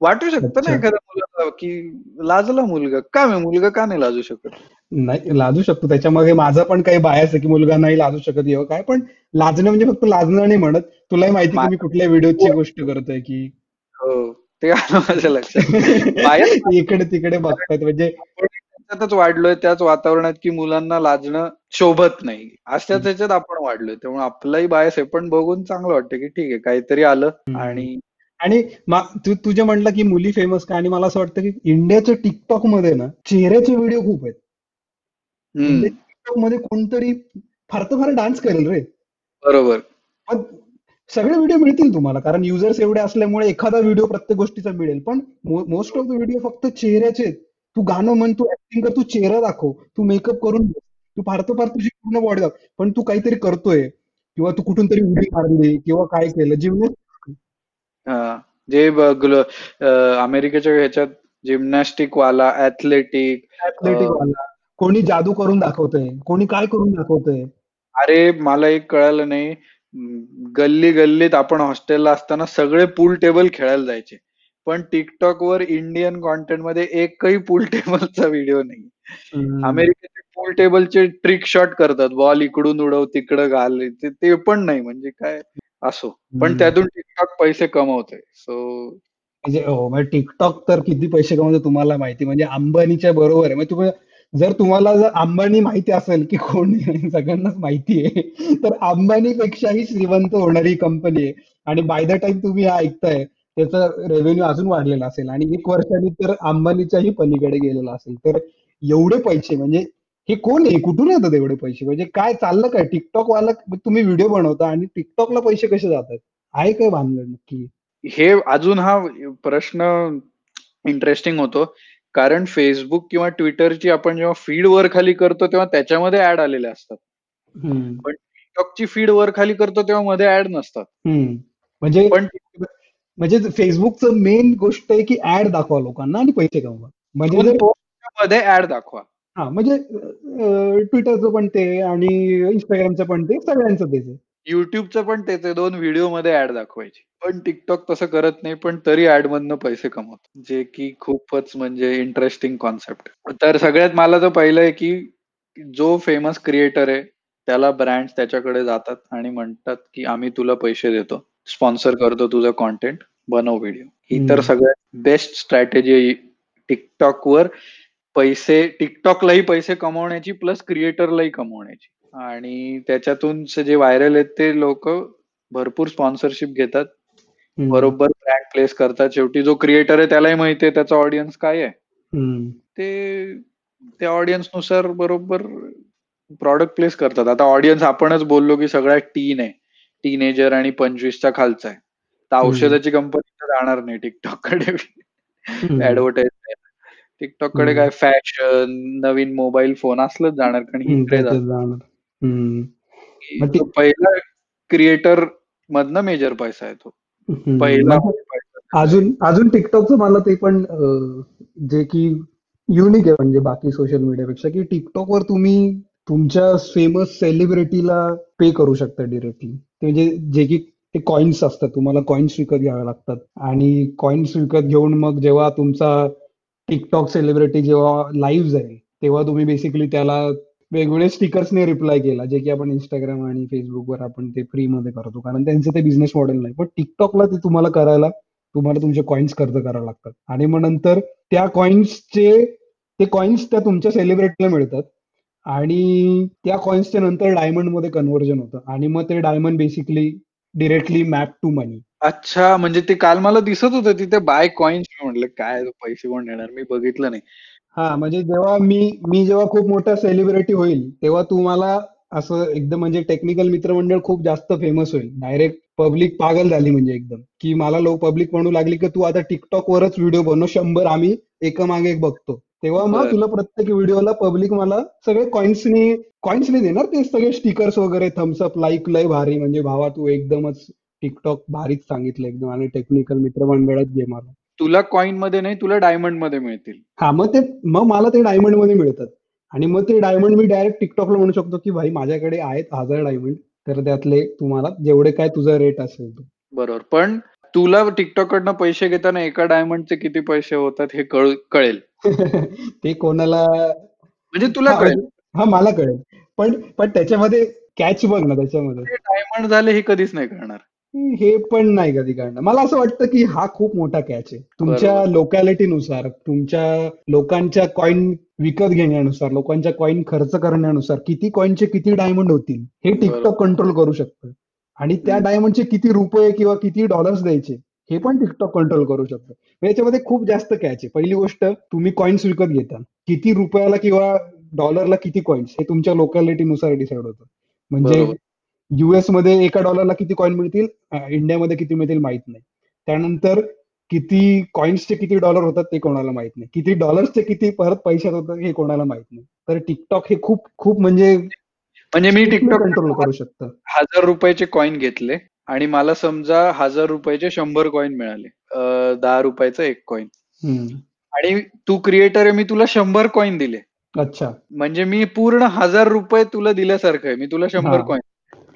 वाटू शकतं ना एखाद्या मुलाला की लाजला मुलगा? का नाही मुलगा का नाही लाजू शकत? नाही लाजू शकतो. त्याच्यामध्ये माझा पण काही बायस आहे की मुलगा नाही लाजू शकत किंवा काय? पण लाजणं म्हणजे फक्त लाजणं नाही म्हणत. तुलाही माहिती मी मा- कुठल्या व्हिडिओची गोष्ट करतोय की. हो ते माझ्या लक्षात. इकडे तिकडे बघतात म्हणजे त्याच्यातच वाढलोय त्याच वातावरणात की मुलांना लाजणं शोभत नाही. अशाच ह्याच्यात आपण वाढलोय. त्यामुळे आपलाही बायस आहे. पण बघून चांगलं वाटतं की ठीक आहे काहीतरी आलं. आणि आणि तू तुझे म्हटलं की मुली फेमस का? आणि मला असं वाटतं की इंडियाच्या टिकटॉकमध्ये ना चेहऱ्याचे व्हिडिओ खूप आहेत. हम्म. म्हणजे टिकटॉकमध्ये कोणतरी फार तर फार डान्स करेल रे. बरोबर. सगळे व्हिडिओ मिळतील तुम्हाला. कारण युजर्स एवढे असल्यामुळे एखादा व्हिडिओ प्रत्येक गोष्टीचा मिळेल. पण मोस्ट ऑफ द व्हिडिओ फक्त चेहऱ्याचे आहेत. तू गाणं म्हण तू ऍक्टिंग कर तू चेहरा दाखव. तू मेकअप करून. तू फार तर फार तुझी पूर्ण बॉडी दाखव पण तू काहीतरी करतोय किंवा तू कुठून तरी उडी मारली किंवा काय केलं हा. जे अं, अमेरिकेच्या ह्याच्यात जिमनॅस्टिक वाला ऍथलेटिक ऍथलेटिक वाला. कोणी जादू करून दाखवतंय. कोणी काय करून दाखवतंय? अरे मला एक कळालं नाही. गल्ली गल्लीत आपण हॉस्टेलला असताना सगळे पूल टेबल खेळायला जायचे. पण टिकटॉक वर इंडियन कॉन्टेंटमध्ये एकही पूल टेबलचा व्हिडिओ नाही. हम्म. अमेरिकेचे पूल टेबलचे ट्रिक शॉट करतात. बॉल इकडून उडव तिकडं घाल ते पण नाही. म्हणजे काय असो. पण. त्यातून टिकटॉक पैसे कमवते. सो म्हणजे हो म्हणजे टिकटॉक तर किती पैसे कमवतो तुम्हाला माहिती. म्हणजे अंबानीच्या बरोबर आहे. म्हणजे तुम्ही जर तुम्हाला जर अंबानी माहिती असेल की कोण सगळ्यांनाच माहिती आहे तर अंबानीपेक्षाही श्रीमंत होणारी कंपनी आहे. आणि बाय द टाइम तुम्ही हा ऐकताय त्याचा रेव्हेन्यू अजून वाढलेला असेल. आणि एक वर्षाने तर अंबानीच्याही पलीकडे गेलेला असेल. तर एवढे पैसे म्हणजे हे कोण आहे? कुठून येतात एवढे पैसे? म्हणजे काय चाललं काय? टिकटॉक वाला तुम्ही व्हिडिओ बनवता आणि टिकटॉकला पैसे कसे जातात? आहे काय भानगड नक्की? हे अजून हा प्रश्न इंटरेस्टिंग होतो. कारण फेसबुक किंवा ट्विटरची आपण जेव्हा फीड वर खाली करतो तेव्हा त्याच्यामध्ये ऍड आलेल्या असतात. पण टिकटॉकची फीड वर खाली करतो तेव्हा मध्ये ऍड नसतात. म्हणजे पण म्हणजे फेसबुकचं मेन गोष्ट आहे की ऍड दाखवा लोकांना आणि पैसे कमवा. म्हणजे मध्ये ऍड दाखवा. हा म्हणजे ट्विटरचं पण ते आणि इंस्टाग्रामचं पण ते सगळ्यांचं तेच आहे. युट्यूबचं पण तेच आहे. दोन व्हिडिओमध्ये ऍड दाखवायची. पण टिकटॉक तसं करत नाही पण तरी ऍड मधनं पैसे कमवत. जे की खूपच म्हणजे इंटरेस्टिंग कॉन्सेप्ट तर सगळ्यात मला तर पहिलं आहे की जो फेमस क्रिएटर आहे त्याला ब्रँड त्याच्याकडे जातात आणि म्हणतात की आम्ही तुला पैसे देतो. स्पॉन्सर करतो तुझं कॉन्टेंट बनव व्हिडिओ ही तर. सगळ्यात बेस्ट स्ट्रॅटेजी आहे. टिकटॉकवर पैसे टिकटॉकलाही पैसे कमवण्याची प्लस क्रिएटरलाही कमवण्याची आणि त्याच्यातून जे व्हायरल आहेत ते लोक भरपूर स्पॉन्सरशिप घेतात. बरोबर ब्रँड प्लेस करतात शेवटी जो क्रिएटर आहे त्यालाही माहिती आहे त्याचा ऑडियन्स काय आहे. ते त्या ऑडियन्सनुसार बरोबर प्रॉडक्ट प्लेस करतात आता ऑडियन्स आपणच बोललो की सगळ्यात टीन आहे टीनेजर आणि पंचवीसच्या खालचा आहे तर. औषधाची कंपनी तर जाणार नाही टिकटॉककडे. ऍडव्हर्टाईज टिकटॉककडे. काय फॅशन नवीन मोबाईल फोन असलंच जाणार कारण आहे. तो पहिला क्रिएटर मधनं मेजर पैसा येतो हम्म. पहिला अजून अजून टिकटॉकचं मला ते पण जे की युनिक आहे म्हणजे बाकी सोशल मीडियापेक्षा की टिकटॉकवर तुम्ही तुमच्या फेमस सेलिब्रिटीला पे करू शकता डिरेक्टली म्हणजे जे की ते कॉइन्स असतात. तुम्हाला कॉइन्स विकत घ्यावे लागतात. आणि कॉइन्स विकत घेऊन मग जेव्हा तुमचा टिकटॉक सेलिब्रिटी जेव्हा लाईव्ह जाईल तेव्हा तुम्ही बेसिकली त्याला वेगवेगळे स्टिकर्सने रिप्लाय केला जे की आपण इंस्टाग्राम आणि फेसबुकवर आपण ते फ्री मध्ये करतो. कारण त्यांचं ते बिझनेस मॉडेल नाही. पण टिकटॉकला ते तुम्हाला करायला तुम्हाला तुमचे कॉइन्स खर्च करावे लागतात. आणि मग नंतर त्या कॉइन्सचे ते कॉइन्स त्या तुमच्या सेलिब्रिटीला मिळतात. आणि त्या कॉइन्सच्या नंतर डायमंडमध्ये कन्व्हर्जन होतं. आणि मग ते diamond basically directly map to money अच्छा म्हणजे ते काल मला दिसत होतं तिथे बाय कॉइन्स मी म्हटलं काय पैसे कोण देणार? मी बघितलं नाही. हा म्हणजे जेव्हा मी मी जेव्हा खूप मोठा सेलिब्रिटी होईल तेव्हा तुम्हाला असं एकदम म्हणजे टेक्निकल मित्रमंडळ खूप जास्त फेमस होईल. डायरेक्ट पब्लिक पागल झाली म्हणजे एकदम. की मला लोक पब्लिक म्हणू लागली की तू आता टिकटॉक वरच व्हिडिओ बनव शंभर आम्ही एकामागे एक बघतो. तेव्हा मग बरं. तुला प्रत्येक व्हिडिओला पब्लिक मला सगळे कॉइन्सनी कॉइन्सनी देणार ते सगळे स्टिकर्स वगैरे थम्सअप लाईक लय भारी म्हणजे भावा तू एकदमच टिकटॉक भारीच सांगितलं एकदम आणि टेक्निकल मित्रमंडळात घे मला. तुला कॉइनमध्ये नाही तुला डायमंडमध्ये मिळतील. हा मग ते मग मला ते डायमंडमध्ये मिळतात. आणि मग ते डायमंड मी डायरेक्ट टिकटॉकला म्हणू शकतो की भाई माझ्याकडे आहेत हजार डायमंड तर त्यातले तुम्हाला जेवढे काय तुझा रेट असेल तो. बरोबर पण तुला टिकटॉक कडनं पैसे घेताना एका डायमंडचे किती पैसे होतात हे कळ कळेल. ते कोणाला म्हणजे तुला कळेल. हा मला कळेल. पण पण त्याच्यामध्ये कॅच बघ ना त्याच्यामध्ये. डायमंड झाले हे कधीच नाही कळणार. हे पण नाही कधी कळणार मला असं वाटतं की हा खूप मोठा कॅच आहे. तुमच्या. लोकॅलिटीनुसार तुमच्या लोकांच्या कॉइन विकत घेण्यानुसार लोकांच्या कॉइन खर्च करण्यानुसार किती कॉइनचे किती डायमंड होतील हे टिकटॉक कंट्रोल करू शकतं. आणि त्या. डायमंडचे किती रुपये किंवा किती डॉलर्स द्यायचे हे पण टिकटॉक कंट्रोल करू शकतं. मग याच्यामध्ये खूप जास्त कॅच आहे. पहिली गोष्ट तुम्ही कॉइन्स विकत घेता किती रुपयाला किंवा डॉलरला किती कॉइन्स हे तुमच्या लोकॅलिटीनुसार डिसाईड होतं. म्हणजे. युएसमध्ये एका डॉलरला किती कॉइन मिळतील? इंडियामध्ये किती मिळतील माहीत नाही. त्यानंतर किती कॉइन्सचे किती डॉलर होतात ते कोणाला माहीत नाही. किती डॉलर्सचे किती परत पैशात होतात हे कोणाला माहीत नाही. तर टिकटॉक हे खूप खूप म्हणजे म्हणजे मी टिकटॉक कंट्रोल करू शकतं. हजार रुपयाचे कॉइन घेतले आणि मला समजा हजार रुपयाचे शंभर कॉइन मिळाले. दहा रुपयाचा एक कॉइन. आणि तू क्रिएटर आहे मी तुला शंभर कॉइन दिले. अच्छा. म्हणजे मी पूर्ण हजार रुपये तुला दिल्यासारखं आहे. मी तुला शंभर. कॉइन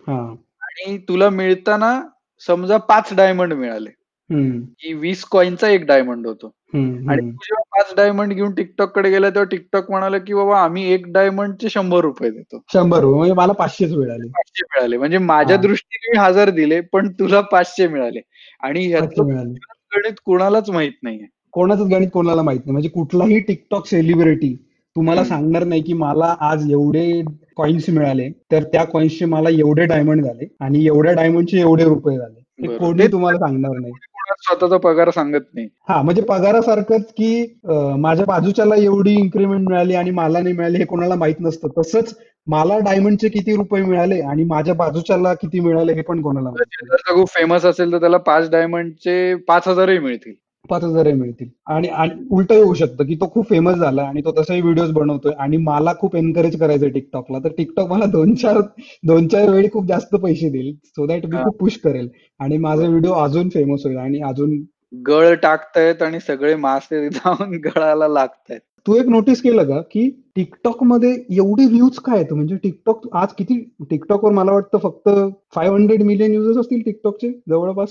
हा. आणि तुला मिळताना समजा पाच डायमंड मिळाले. हम्म. की वीस कॉइनचा एक डायमंड होतो. आणि. तू जेव्हा पाच डायमंड घेऊन टिकटॉककडे गेला तेव्हा टिकटॉक म्हणाला की बाबा आम्ही एक डायमंडचे शंभर रुपये देतो. शंभर रुपये म्हणजे मला पाचशेच मिळाले. पाचशे मिळाले. म्हणजे माझ्या हा. दृष्टीने मी हजार दिले पण तुला पाचशे मिळाले. आणि मिळाले. गणित कुणालाच माहीत नाहीये. कोणाचंच गणित कोणाला माहीत नाही. म्हणजे कुठलाही टिकटॉक सेलिब्रिटी तुम्हाला. सांगणार नाही की मला आज एवढे कॉइन्स मिळाले तर त्या कॉइन्सचे मला एवढे डायमंड झाले आणि एवढ्या डायमंडचे एवढे रुपये झाले. कोणी तुम्हाला सांगणार नाही स्वतःचा पगार सांगत नाही हा म्हणजे पगारासारखंच की माझ्या बाजूच्याला एवढी इन्क्रीमेंट मिळाली आणि मला नाही मिळाली हे कोणाला माहीत नसतं तसंच मला डायमंडचे किती रुपये मिळाले आणि माझ्या बाजूच्याला किती मिळाले हे पण कोणाला माहीत नाही. जर खूप फेमस असेल तर त्याला पाच डायमंडचे पाच हजारही मिळतील पाच हजारही मिळतील. आणि उलट होऊ शकतं की तो खूप फेमस झाला आणि तो तसाही व्हिडिओज बनवतोय आणि मला खूप एनकरेज करायचंय टिकटॉकला तर टिकटॉक मला दोन चार दोन चार वेळी खूप जास्त पैसे देईल. सो दॅट मी. खूप पुश करेल. आणि माझा व्हिडिओ अजून फेमस होईल आणि अजून गळ टाकतायत आणि सगळे मासे जाऊन गळाला लागतायत. तू एक नोटीस केलं का की टिकटॉकमध्ये एवढे व्ह्यूज काय आहेत? म्हणजे टिकटॉक आज किती टिकटॉकवर मला वाटतं फक्त फाईव्ह हंड्रेड मिलियन युजर्स असतील टिकटॉकचे जवळपास.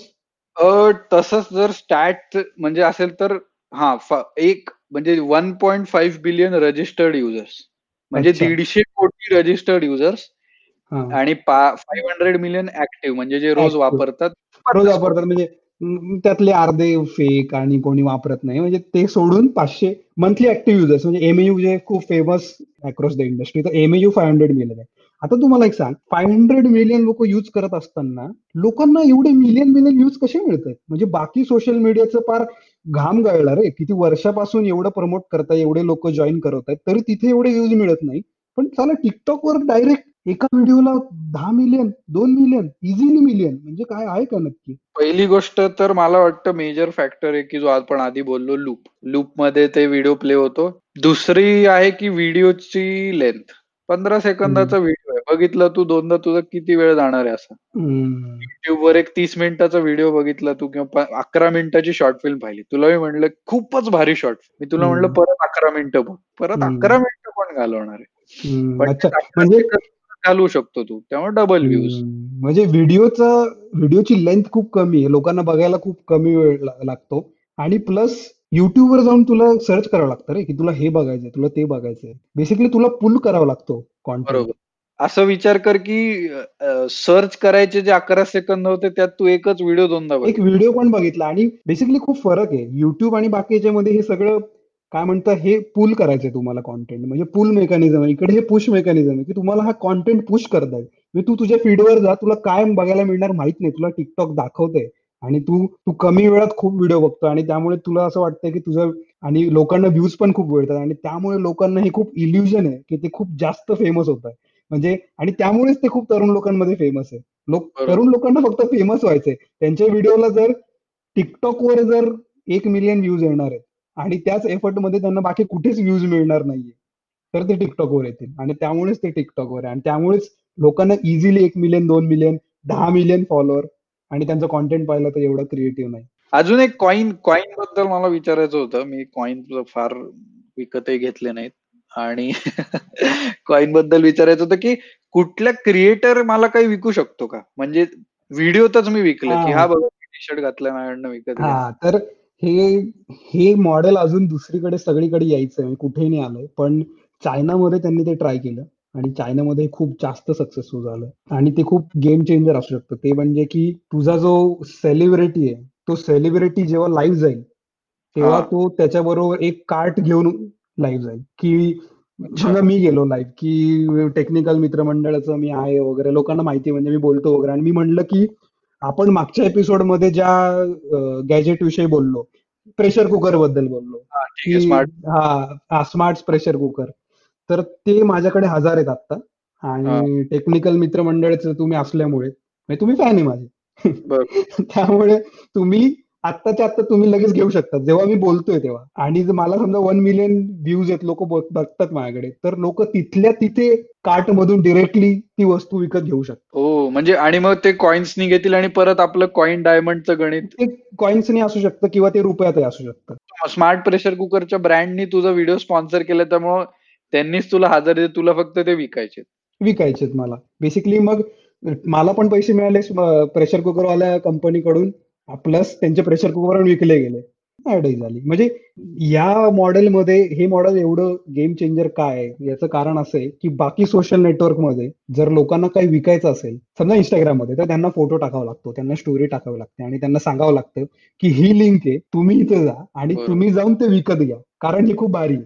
अ, तसंच जर स्टॅट म्हणजे असेल तर हा फ- एक म्हणजे one point five billion registered users. म्हणजे अच्छा. दीडशे कोटी रजिस्टर्ड युजर्स हा. आणि फाईव्ह हंड्रेड मिलियन ऍक्टिव्ह म्हणजे जे रोज. वापरतात रोज वापरतात म्हणजे त्यातले अर्धे फेक आणि कोणी वापरत नाही. म्हणजे ते सोडून पाचशे मंथली ऍक्टिव्ह युजर्स म्हणजे एमएयू जे खूप फेमस अक्रॉस द इंडस्ट्री तर एमएयू फाय हंड्रेड मिलियन आहे. आता तुम्हाला एक सांग फाय हंड्रेड मिलियन लोक यूज करत असताना लोकांना एवढे मिलियन मिलियन यूज कसे मिळत आहेत म्हणजे बाकी सोशल मीडियाचं फार घाम गळणार आहे. किती वर्षापासून एवढं प्रमोट करताय एवढे लोक जॉईन करत आहेत तरी तिथे एवढे यूज मिळत नाही. पण चला टिकटॉकवर डायरेक्ट एका व्हिडिओला दहा मिलियन दोन मिलियन इझिली मिलियन म्हणजे काय आहे का नक्की? पहिली गोष्ट तर मला वाटतं मेजर फॅक्टर आहे की जो आपण आधी बोललो लूप लूपमध्ये ते व्हिडिओ प्ले होतो. दुसरी आहे की व्हिडिओची लेंथ पंधरा सेकंदाचा व्हिडिओ बघितलं तू दोनदा तुझा किती वेळ जाणार आहे असं. युट्यूबवर एक तीस मिनिटाचा व्हिडिओ बघितला तू किंवा अकरा मिनिटाची शॉर्ट फिल्म पाहिली. तुला मी म्हणलं खूपच भारी शॉर्ट मी तुला. म्हणलं परत अकरा मिनिटं बघ. परत. अकरा मिनिटं कोण घालवणार आहे. पण म्हणजे घालवू शकतो तू. त्यामुळे डबल व्ह्यूज म्हणजे व्हिडिओचा व्हिडिओची लेंथ खूप कमी आहे. लोकांना बघायला खूप कमी वेळ लागतो. आणि प्लस युट्यूबवर जाऊन तुला सर्च करावं लागतं रे की तुला हे बघायचंय तुला ते बघायचंय. बेसिकली तुला पुल करावा लागतो कॉन्टेंट असं विचार कर की सर्च करायचे जे अकरा सेकंद होते त्यात तू एकच व्हिडिओ दोनदा एक व्हिडिओ पण बघितला आणि बेसिकली खूप फरक आहे. युट्यूब आणि बाकीच्या मध्ये हे सगळं काय म्हणतात हे पुल करायचंय तुम्हाला कॉन्टेंट म्हणजे पुल मेकॅनिझम आहे. इकडे हे पुश मेकॅनिझम आहे की तुम्हाला हा कॉन्टेंट पुश करताय म्हणजे तू तुझ्या फीडवर जा तुला काय बघायला मिळणार माहीत नाही. तुला टिकटॉक दाखवतंय. आणि तू तू कमी वेळात खूप व्हिडिओ बघतो आणि त्यामुळे तुला असं वाटतंय की तुझं आणि लोकांना व्ह्यूज पण खूप मिळतात. आणि त्यामुळे लोकांना हे खूप इल्युजन आहे की ते खूप जास्त फेमस होत आहे म्हणजे आणि त्यामुळेच ते खूप तरुण लोकांमध्ये फेमस आहे. लोक. तरुण लोकांना फक्त फेमस व्हायचंय. त्यांच्या व्हिडिओला जर टिकटॉकवर जर एक मिलियन व्ह्यूज येणार आहेत आणि त्याच एफर्टमध्ये त्यांना बाकी कुठेच व्ह्यूज मिळणार नाहीये तर ते टिकटॉकवर येतील. आणि त्यामुळेच ते टिकटॉकवर आहे. आणि त्यामुळेच लोकांना इझिली एक मिलियन दोन मिलियन दहा मिलियन फॉलोअर आणि त्यांचं कॉन्टेंट पाहिलं तर एवढं क्रिएटिव्ह नाही. अजून एक कॉइन कॉइनबद्दल मला विचारायचं होतं. मी कॉइन फार विकतही घेतले नाहीत. आणि कॉइनबद्दल विचारायचं होतं की कुठल्या क्रिएटर मला काही विकू शकतो का म्हणजे व्हिडिओतच मी विकले की हा. बघा टी शर्ट घातलाय माझ्याकडनं विकत. हा तर हे हे मॉडेल अजून दुसरीकडे सगळीकडे म्हणजे कुठेही नाही आलंय पण चायनामध्ये त्यांनी ते ट्राय केलं आणि चायनामध्ये खूप जास्त सक्सेसफुल झालं आणि ते खूप गेम चेंजर असू शकतं ते म्हणजे की तुझा जो सेलिब्रिटी आहे तो सेलिब्रिटी जेव्हा लाईव्ह जाईल तेव्हा. तो त्याच्याबरोबर एक कार्ट घेऊन लाईव्ह जाईल. की समजा मी गेलो लाईव्ह की टेक्निकल मित्रमंडळाचं मी आहे वगैरे लोकांना माहिती म्हणजे मी बोलतो वगैरे. आणि मी म्हणलं की आपण मागच्या एपिसोडमध्ये ज्या गॅजेट विषयी बोललो प्रेशर कुकरबद्दल बोललो. हा, स्मार्ट हा प्रेशर कुकर तर ते माझ्याकडे हजार आहेत आता आणि टेक्निकल मित्रमंडळाचं तुम्ही असल्यामुळे म्हणजे तुम्ही फॅन आहे माझे. त्यामुळे तुम्ही आत्ताच्या आत्ता तुम्ही लगेच घेऊ शकता. जेव्हा मी बोलतोय तेव्हा. आणि जर मला समजा वन मिलियन व्ह्यूज आहेत लोक बघतात माझ्याकडे तर लोक तिथल्या तिथे कार्ट मधून डिरेक्टली ती वस्तू विकत घेऊ शकतात. हो म्हणजे आणि मग ते कॉइन्सनी घेतील आणि परत आपलं कॉइन डायमंडचं गणित. ते कॉइन्सनी असू शकतं किंवा ते रुपयातही असू शकतं. स्मार्ट प्रेशर कुकरच्या ब्रँडनी तुझा व्हिडिओ स्पॉन्सर केला त्यामुळं त्यांनीच तुला हजार तुला फक्त ते विकायचे विकायचेत मला. बेसिकली मग मला पण पैसे मिळाले प्रेशर कुकरवाल्या कंपनीकडून प्लस त्यांचे प्रेशर कुकर विकले गेले. ऍडही झाली. म्हणजे या मॉडेलमध्ये हे मॉडेल एवढं गेम चेंजर काय आहे? याचं कारण असं आहे की बाकी सोशल नेटवर्कमध्ये जर लोकांना काही विकायचं असेल समजा इंस्टाग्राममध्ये तर त्यांना फोटो टाकावा लागतो त्यांना स्टोरी टाकावी लागते आणि त्यांना सांगावं लागतं की ही लिंक आहे तुम्ही इथे जा आणि. तुम्ही जाऊन ते विकत घ्या कारण ही खूप भारी आहे.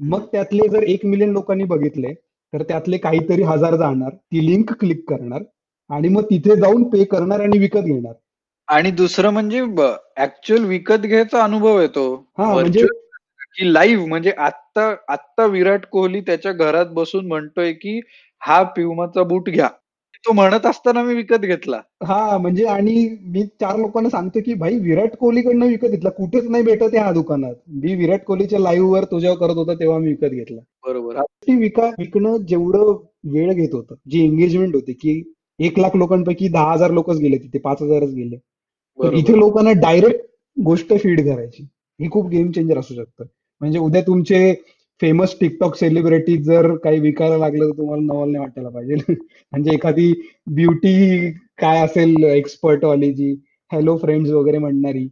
मग त्यातले जर एक मिलियन लोकांनी बघितले तर त्यातले काहीतरी हजार जाणार ती लिंक क्लिक करणार आणि मग तिथे जाऊन पे करणार आणि विकत घेणार. आणि दुसरं म्हणजे ऍक्च्युअल विकत घ्यायचा अनुभव येतो. हा म्हणजे की लाईव्ह म्हणजे आत्ता आत्ता विराट कोहली त्याच्या घरात बसून म्हणतोय की हा प्युमाचा बूट घ्या. तो म्हणत असताना मी विकत घेतला. हा म्हणजे आणि मी चार लोकांना सांगतो की भाई विराट कोहलीकडनं विकत घेतला. कुठेच नाही भेटत या दुकानात. मी विराट कोहलीच्या लाईव्ह वर तुझ्यावर करत होता तेव्हा मी विकत घेतला. बरोबर. ती विका विकणं जेवढं वेळ घेत होतं जी एंगेजमेंट होती की एक लाख लोकांपैकी दहा हजार लोकच गेले तिथे पाच हजारच गेले. इथे लोकांना डायरेक्ट गोष्ट फीड करायची ही खूप गेम चेंजर असू शकतं म्हणजे उद्या तुमचे फेमस टिकटॉक सेलिब्रिटी जर काही विकायला लागलं तर तुम्हाला नवल नाही वाटायला पाहिजे म्हणजे एखादी ब्युटी काय असेल एक्सपर्ट वाली जी हॅलो फ्रेंड्स वगैरे म्हणणारी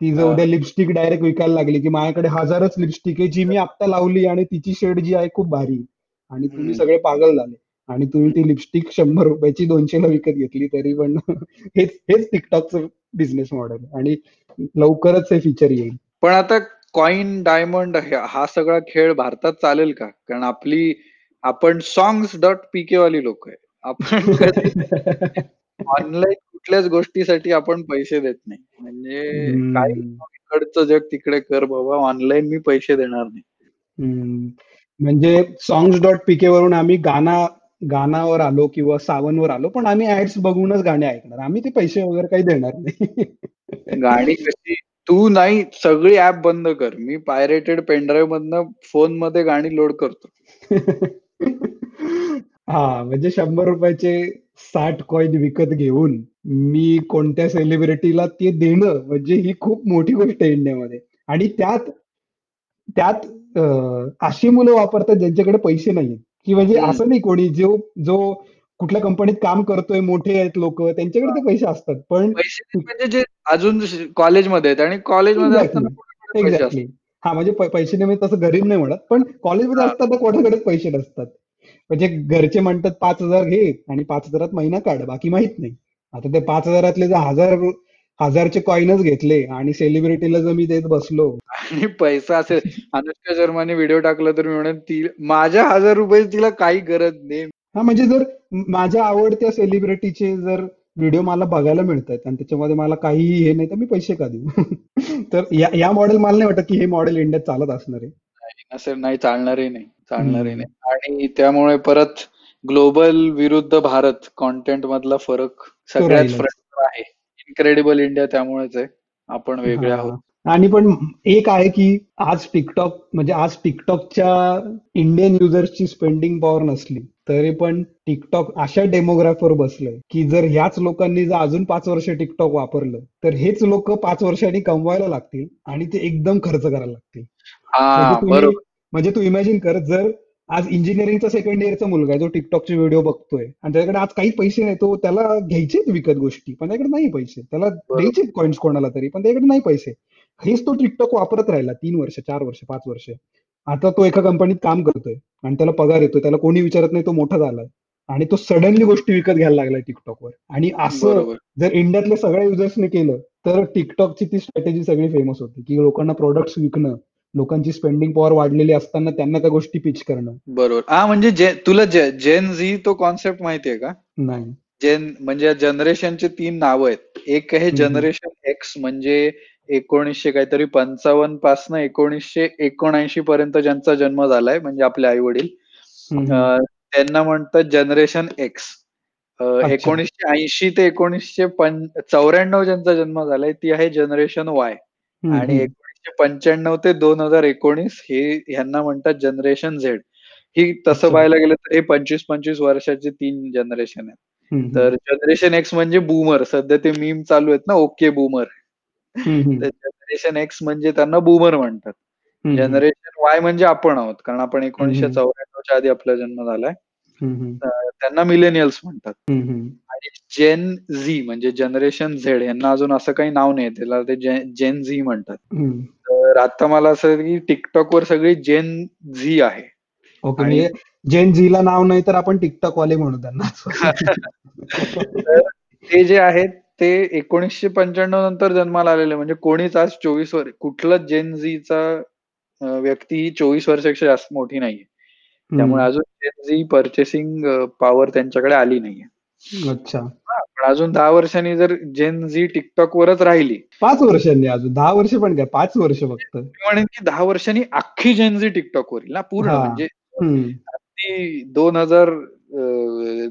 ती जर. उद्या लिपस्टिक डायरेक्ट विकायला लागली की माझ्याकडे हजारच लिपस्टिक आहे जी मी आत्ता लावली आणि तिची शेड जी आहे खूप भारी. आणि तुम्ही. सगळे पागल झाले आणि तुम्ही ती लिपस्टिक शंभर रुपयाची दोनशेला विकत घेतली तरी पण हेच हेच टिकटॉकचं बिझनेस मॉडेल आणि लवकरच हे फीचर येईल. पण आता कॉइन डायमंड हा सगळा खेळ भारतात चालेल का? कारण आपली आपण सॉंग्स डॉट पीके वाली लोक आहे. आपण ऑनलाईन कुठल्याच गोष्टीसाठी आपण पैसे देत नाही. म्हणजे काही. इकडचं जग तिकडे कर बाबा ऑनलाईन मी पैसे देणार नाही. म्हणजे सॉंग्स डॉट पीके वरून आम्ही गाणा गाणावर आलो किंवा सावनवर आलो पण आम्ही ऍड्स बघूनच गाणे ऐकणार. आम्ही ते पैसे वगैरे काही देणार नाही. गाणी कशी? तू नाही सगळी ऍप बंद कर. मी पायरेटेड पेनड्राईव्ह मधनं फोनमध्ये गाणी लोड करतो. हा म्हणजे शंभर रुपयाचे साठ कॉइन विकत घेऊन मी कोणत्या सेलिब्रिटीला ते देणं म्हणजे ही खूप मोठी गोष्ट आहे इंडियामध्ये. आणि त्यात त्यात अशी मुलं वापरतात ज्यांच्याकडे पैसे नाहीत की म्हणजे हम्म. असं नाही कोणी जो जो कुठल्या कंपनीत काम करतोय मोठे आहेत लोक त्यांच्याकडे ते पैसे असतात पण पैसे म्हणजे जे अजून कॉलेजमध्ये आहेत आणि कॉलेजमध्ये Exactly. असताना कोणाकडे पैसे एक्झॅक्टली हा म्हणजे पै- पैसे नाही म्हणजे तसं गरीब नाही म्हणत पण कॉलेजमध्ये हा. असताना कोणाकडेच पैसे नसतात म्हणजे घरचे म्हणतात पाच हजार घे आणि पाच हजारात महिना काढ बाकी माहीत नाही आता ते पाच हजारातले जर हजार हजारचे कॉइनच घेतले आणि सेलिब्रिटीला जर मी देत बसलो. आणि पैसा असेल. अनुष्का शर्माने व्हिडिओ टाकला तर मी म्हणेन ती माझ्या हजार रुपये तिला काही गरज नाही. हा म्हणजे जर माझ्या आवडत्या सेलिब्रिटीचे जर व्हिडिओ मला बघायला मिळतात आणि त्याच्यामध्ये मला काहीही हे नाही तर मी पैसे का देऊ? तर या या मॉडेल मला नाही वाटत की हे मॉडेल इंडियात चालत असणार आहे. असेल नाही चालणारही नाही चालणारही. नाही. आणि त्यामुळे परत ग्लोबल विरुद्ध भारत कॉन्टेंट मधला फरक आहे इनक्रेडिबल इंडिया त्यामुळेच आहे. आपण वेगळे. आहोत. आणि पण एक आहे की आज टिकटॉक म्हणजे आज टिकटॉकच्या इंडियन युजर्सची स्पेंडिंग पॉवर नसली तरी पण टिकटॉक अशा डेमोग्राफवर बसलंय की जर ह्याच लोकांनी जर अजून पाच वर्ष टिकटॉक वापरलं तर हेच लोक पाच वर्षांनी कमवायला लागतील आणि ते एकदम खर्च करायला लागतील. म्हणजे म्हणजे तू इमॅजिन कर जर आज इंजिनिअरिंगचा सेकंड इयरचा मुलगा आहे जो टिकटॉकचे व्हिडिओ बघतोय. आणि त्याच्याकडे आज काही पैसे नाही तो त्याला घ्यायचेच विकत गोष्टी पण त्याकडे नाही पैसे. त्याला द्यायचे कॉइन्स कोणाला तरी पण त्याकडे नाही पैसे. हेच तो टिकटॉक वापरत राहिला तीन वर्ष चार वर्ष पाच वर्ष. आता तो एका कंपनीत काम करतोय आणि त्याला पगार येतोय त्याला कोणी विचारत नाही तो मोठा झालाय. आणि तो सडनली गोष्टी विकत घ्यायला लागलाय टिकटॉकवर आणि असं जर इंडियातल्या सगळ्या युजर्सने केलं तर टिकटॉकची ती स्ट्रॅटेजी सगळी फेमस होती की लोकांना प्रोडक्ट्स विकणं लोकांची स्पेंडिंग पॉवर वाढलेली असताना त्यांना त्या गोष्टी पिच करणं. बरोबर. हा म्हणजे जे तुला जेन झी तो कॉन्सेप्ट माहितीये का? नाही. जेन म्हणजे जनरेशनचे तीन नाव आहेत. एक आहे. जनरेशन एक्स म्हणजे एकोणीसशे काहीतरी पंचावन्न पासन एकोणीसशे एकोणऐंशी पर्यंत ज्यांचा जन्म झालाय म्हणजे आपले आई वडील. त्यांना म्हणतात जनरेशन एक्स. एकोणीसशे ऐंशी ते एकोणीसशे चौऱ्याण्णव ज्यांचा जन्म झालाय ती आहे जनरेशन वाय आणि पंच्याण्णव ते दोन हजार एकोणीस हे ह्यांना म्हणतात जनरेशन झेड ही तसं. पाहायला गेलं तर हे पंचवीस पंचवीस वर्षाचे तीन जनरेशन आहेत. तर जनरेशन एक्स म्हणजे बूमर सध्या ते मीम चालू आहेत ना ओके बूमर जनरेशन एक्स म्हणजे त्यांना बूमर म्हणतात. जनरेशन वाय म्हणजे आपण आहोत कारण आपण एकोणीसशे. चौऱ्याण्णवच्या आधी आपला जन्म झालाय त्यांना मिलेनियल्स म्हणतात. आणि जेन झी म्हणजे जनरेशन झेड यांना अजून असं काही नाव नाही त्याला ते जेन झी म्हणतात. तर आता मला असं की टिकटॉक वर सगळी जेन झी आहे. ओके आणि म्हणजे जेन झीला नाव नाही तर आपण टिकटॉक वाले म्हणू त्यांना. ते जे आहेत ते एकोणीसशे पंच्याण्णव नंतर जन्माला आलेले. म्हणजे कोणीच आज चोवीस वर कुठलंच जेन झीचा व्यक्ती ही चोवीस वर्षापेक्षा जास्त मोठी नाहीये. त्यामुळे अजून जेन झी पर्चेसिंग पॉवर त्यांच्याकडे आली नाहीये. अच्छा हा, पण अजून दहा वर्षांनी जर जेन झी टिकटॉक वरच राहिली पाच वर्षांनी अजून दहा वर्ष पण काय पाच वर्ष फक्त मी म्हणेन की दहा वर्षांनी अख्खी जेन झी टिकटॉक वर येईल ना पूर्ण हा. म्हणजे. अगदी दोन हजार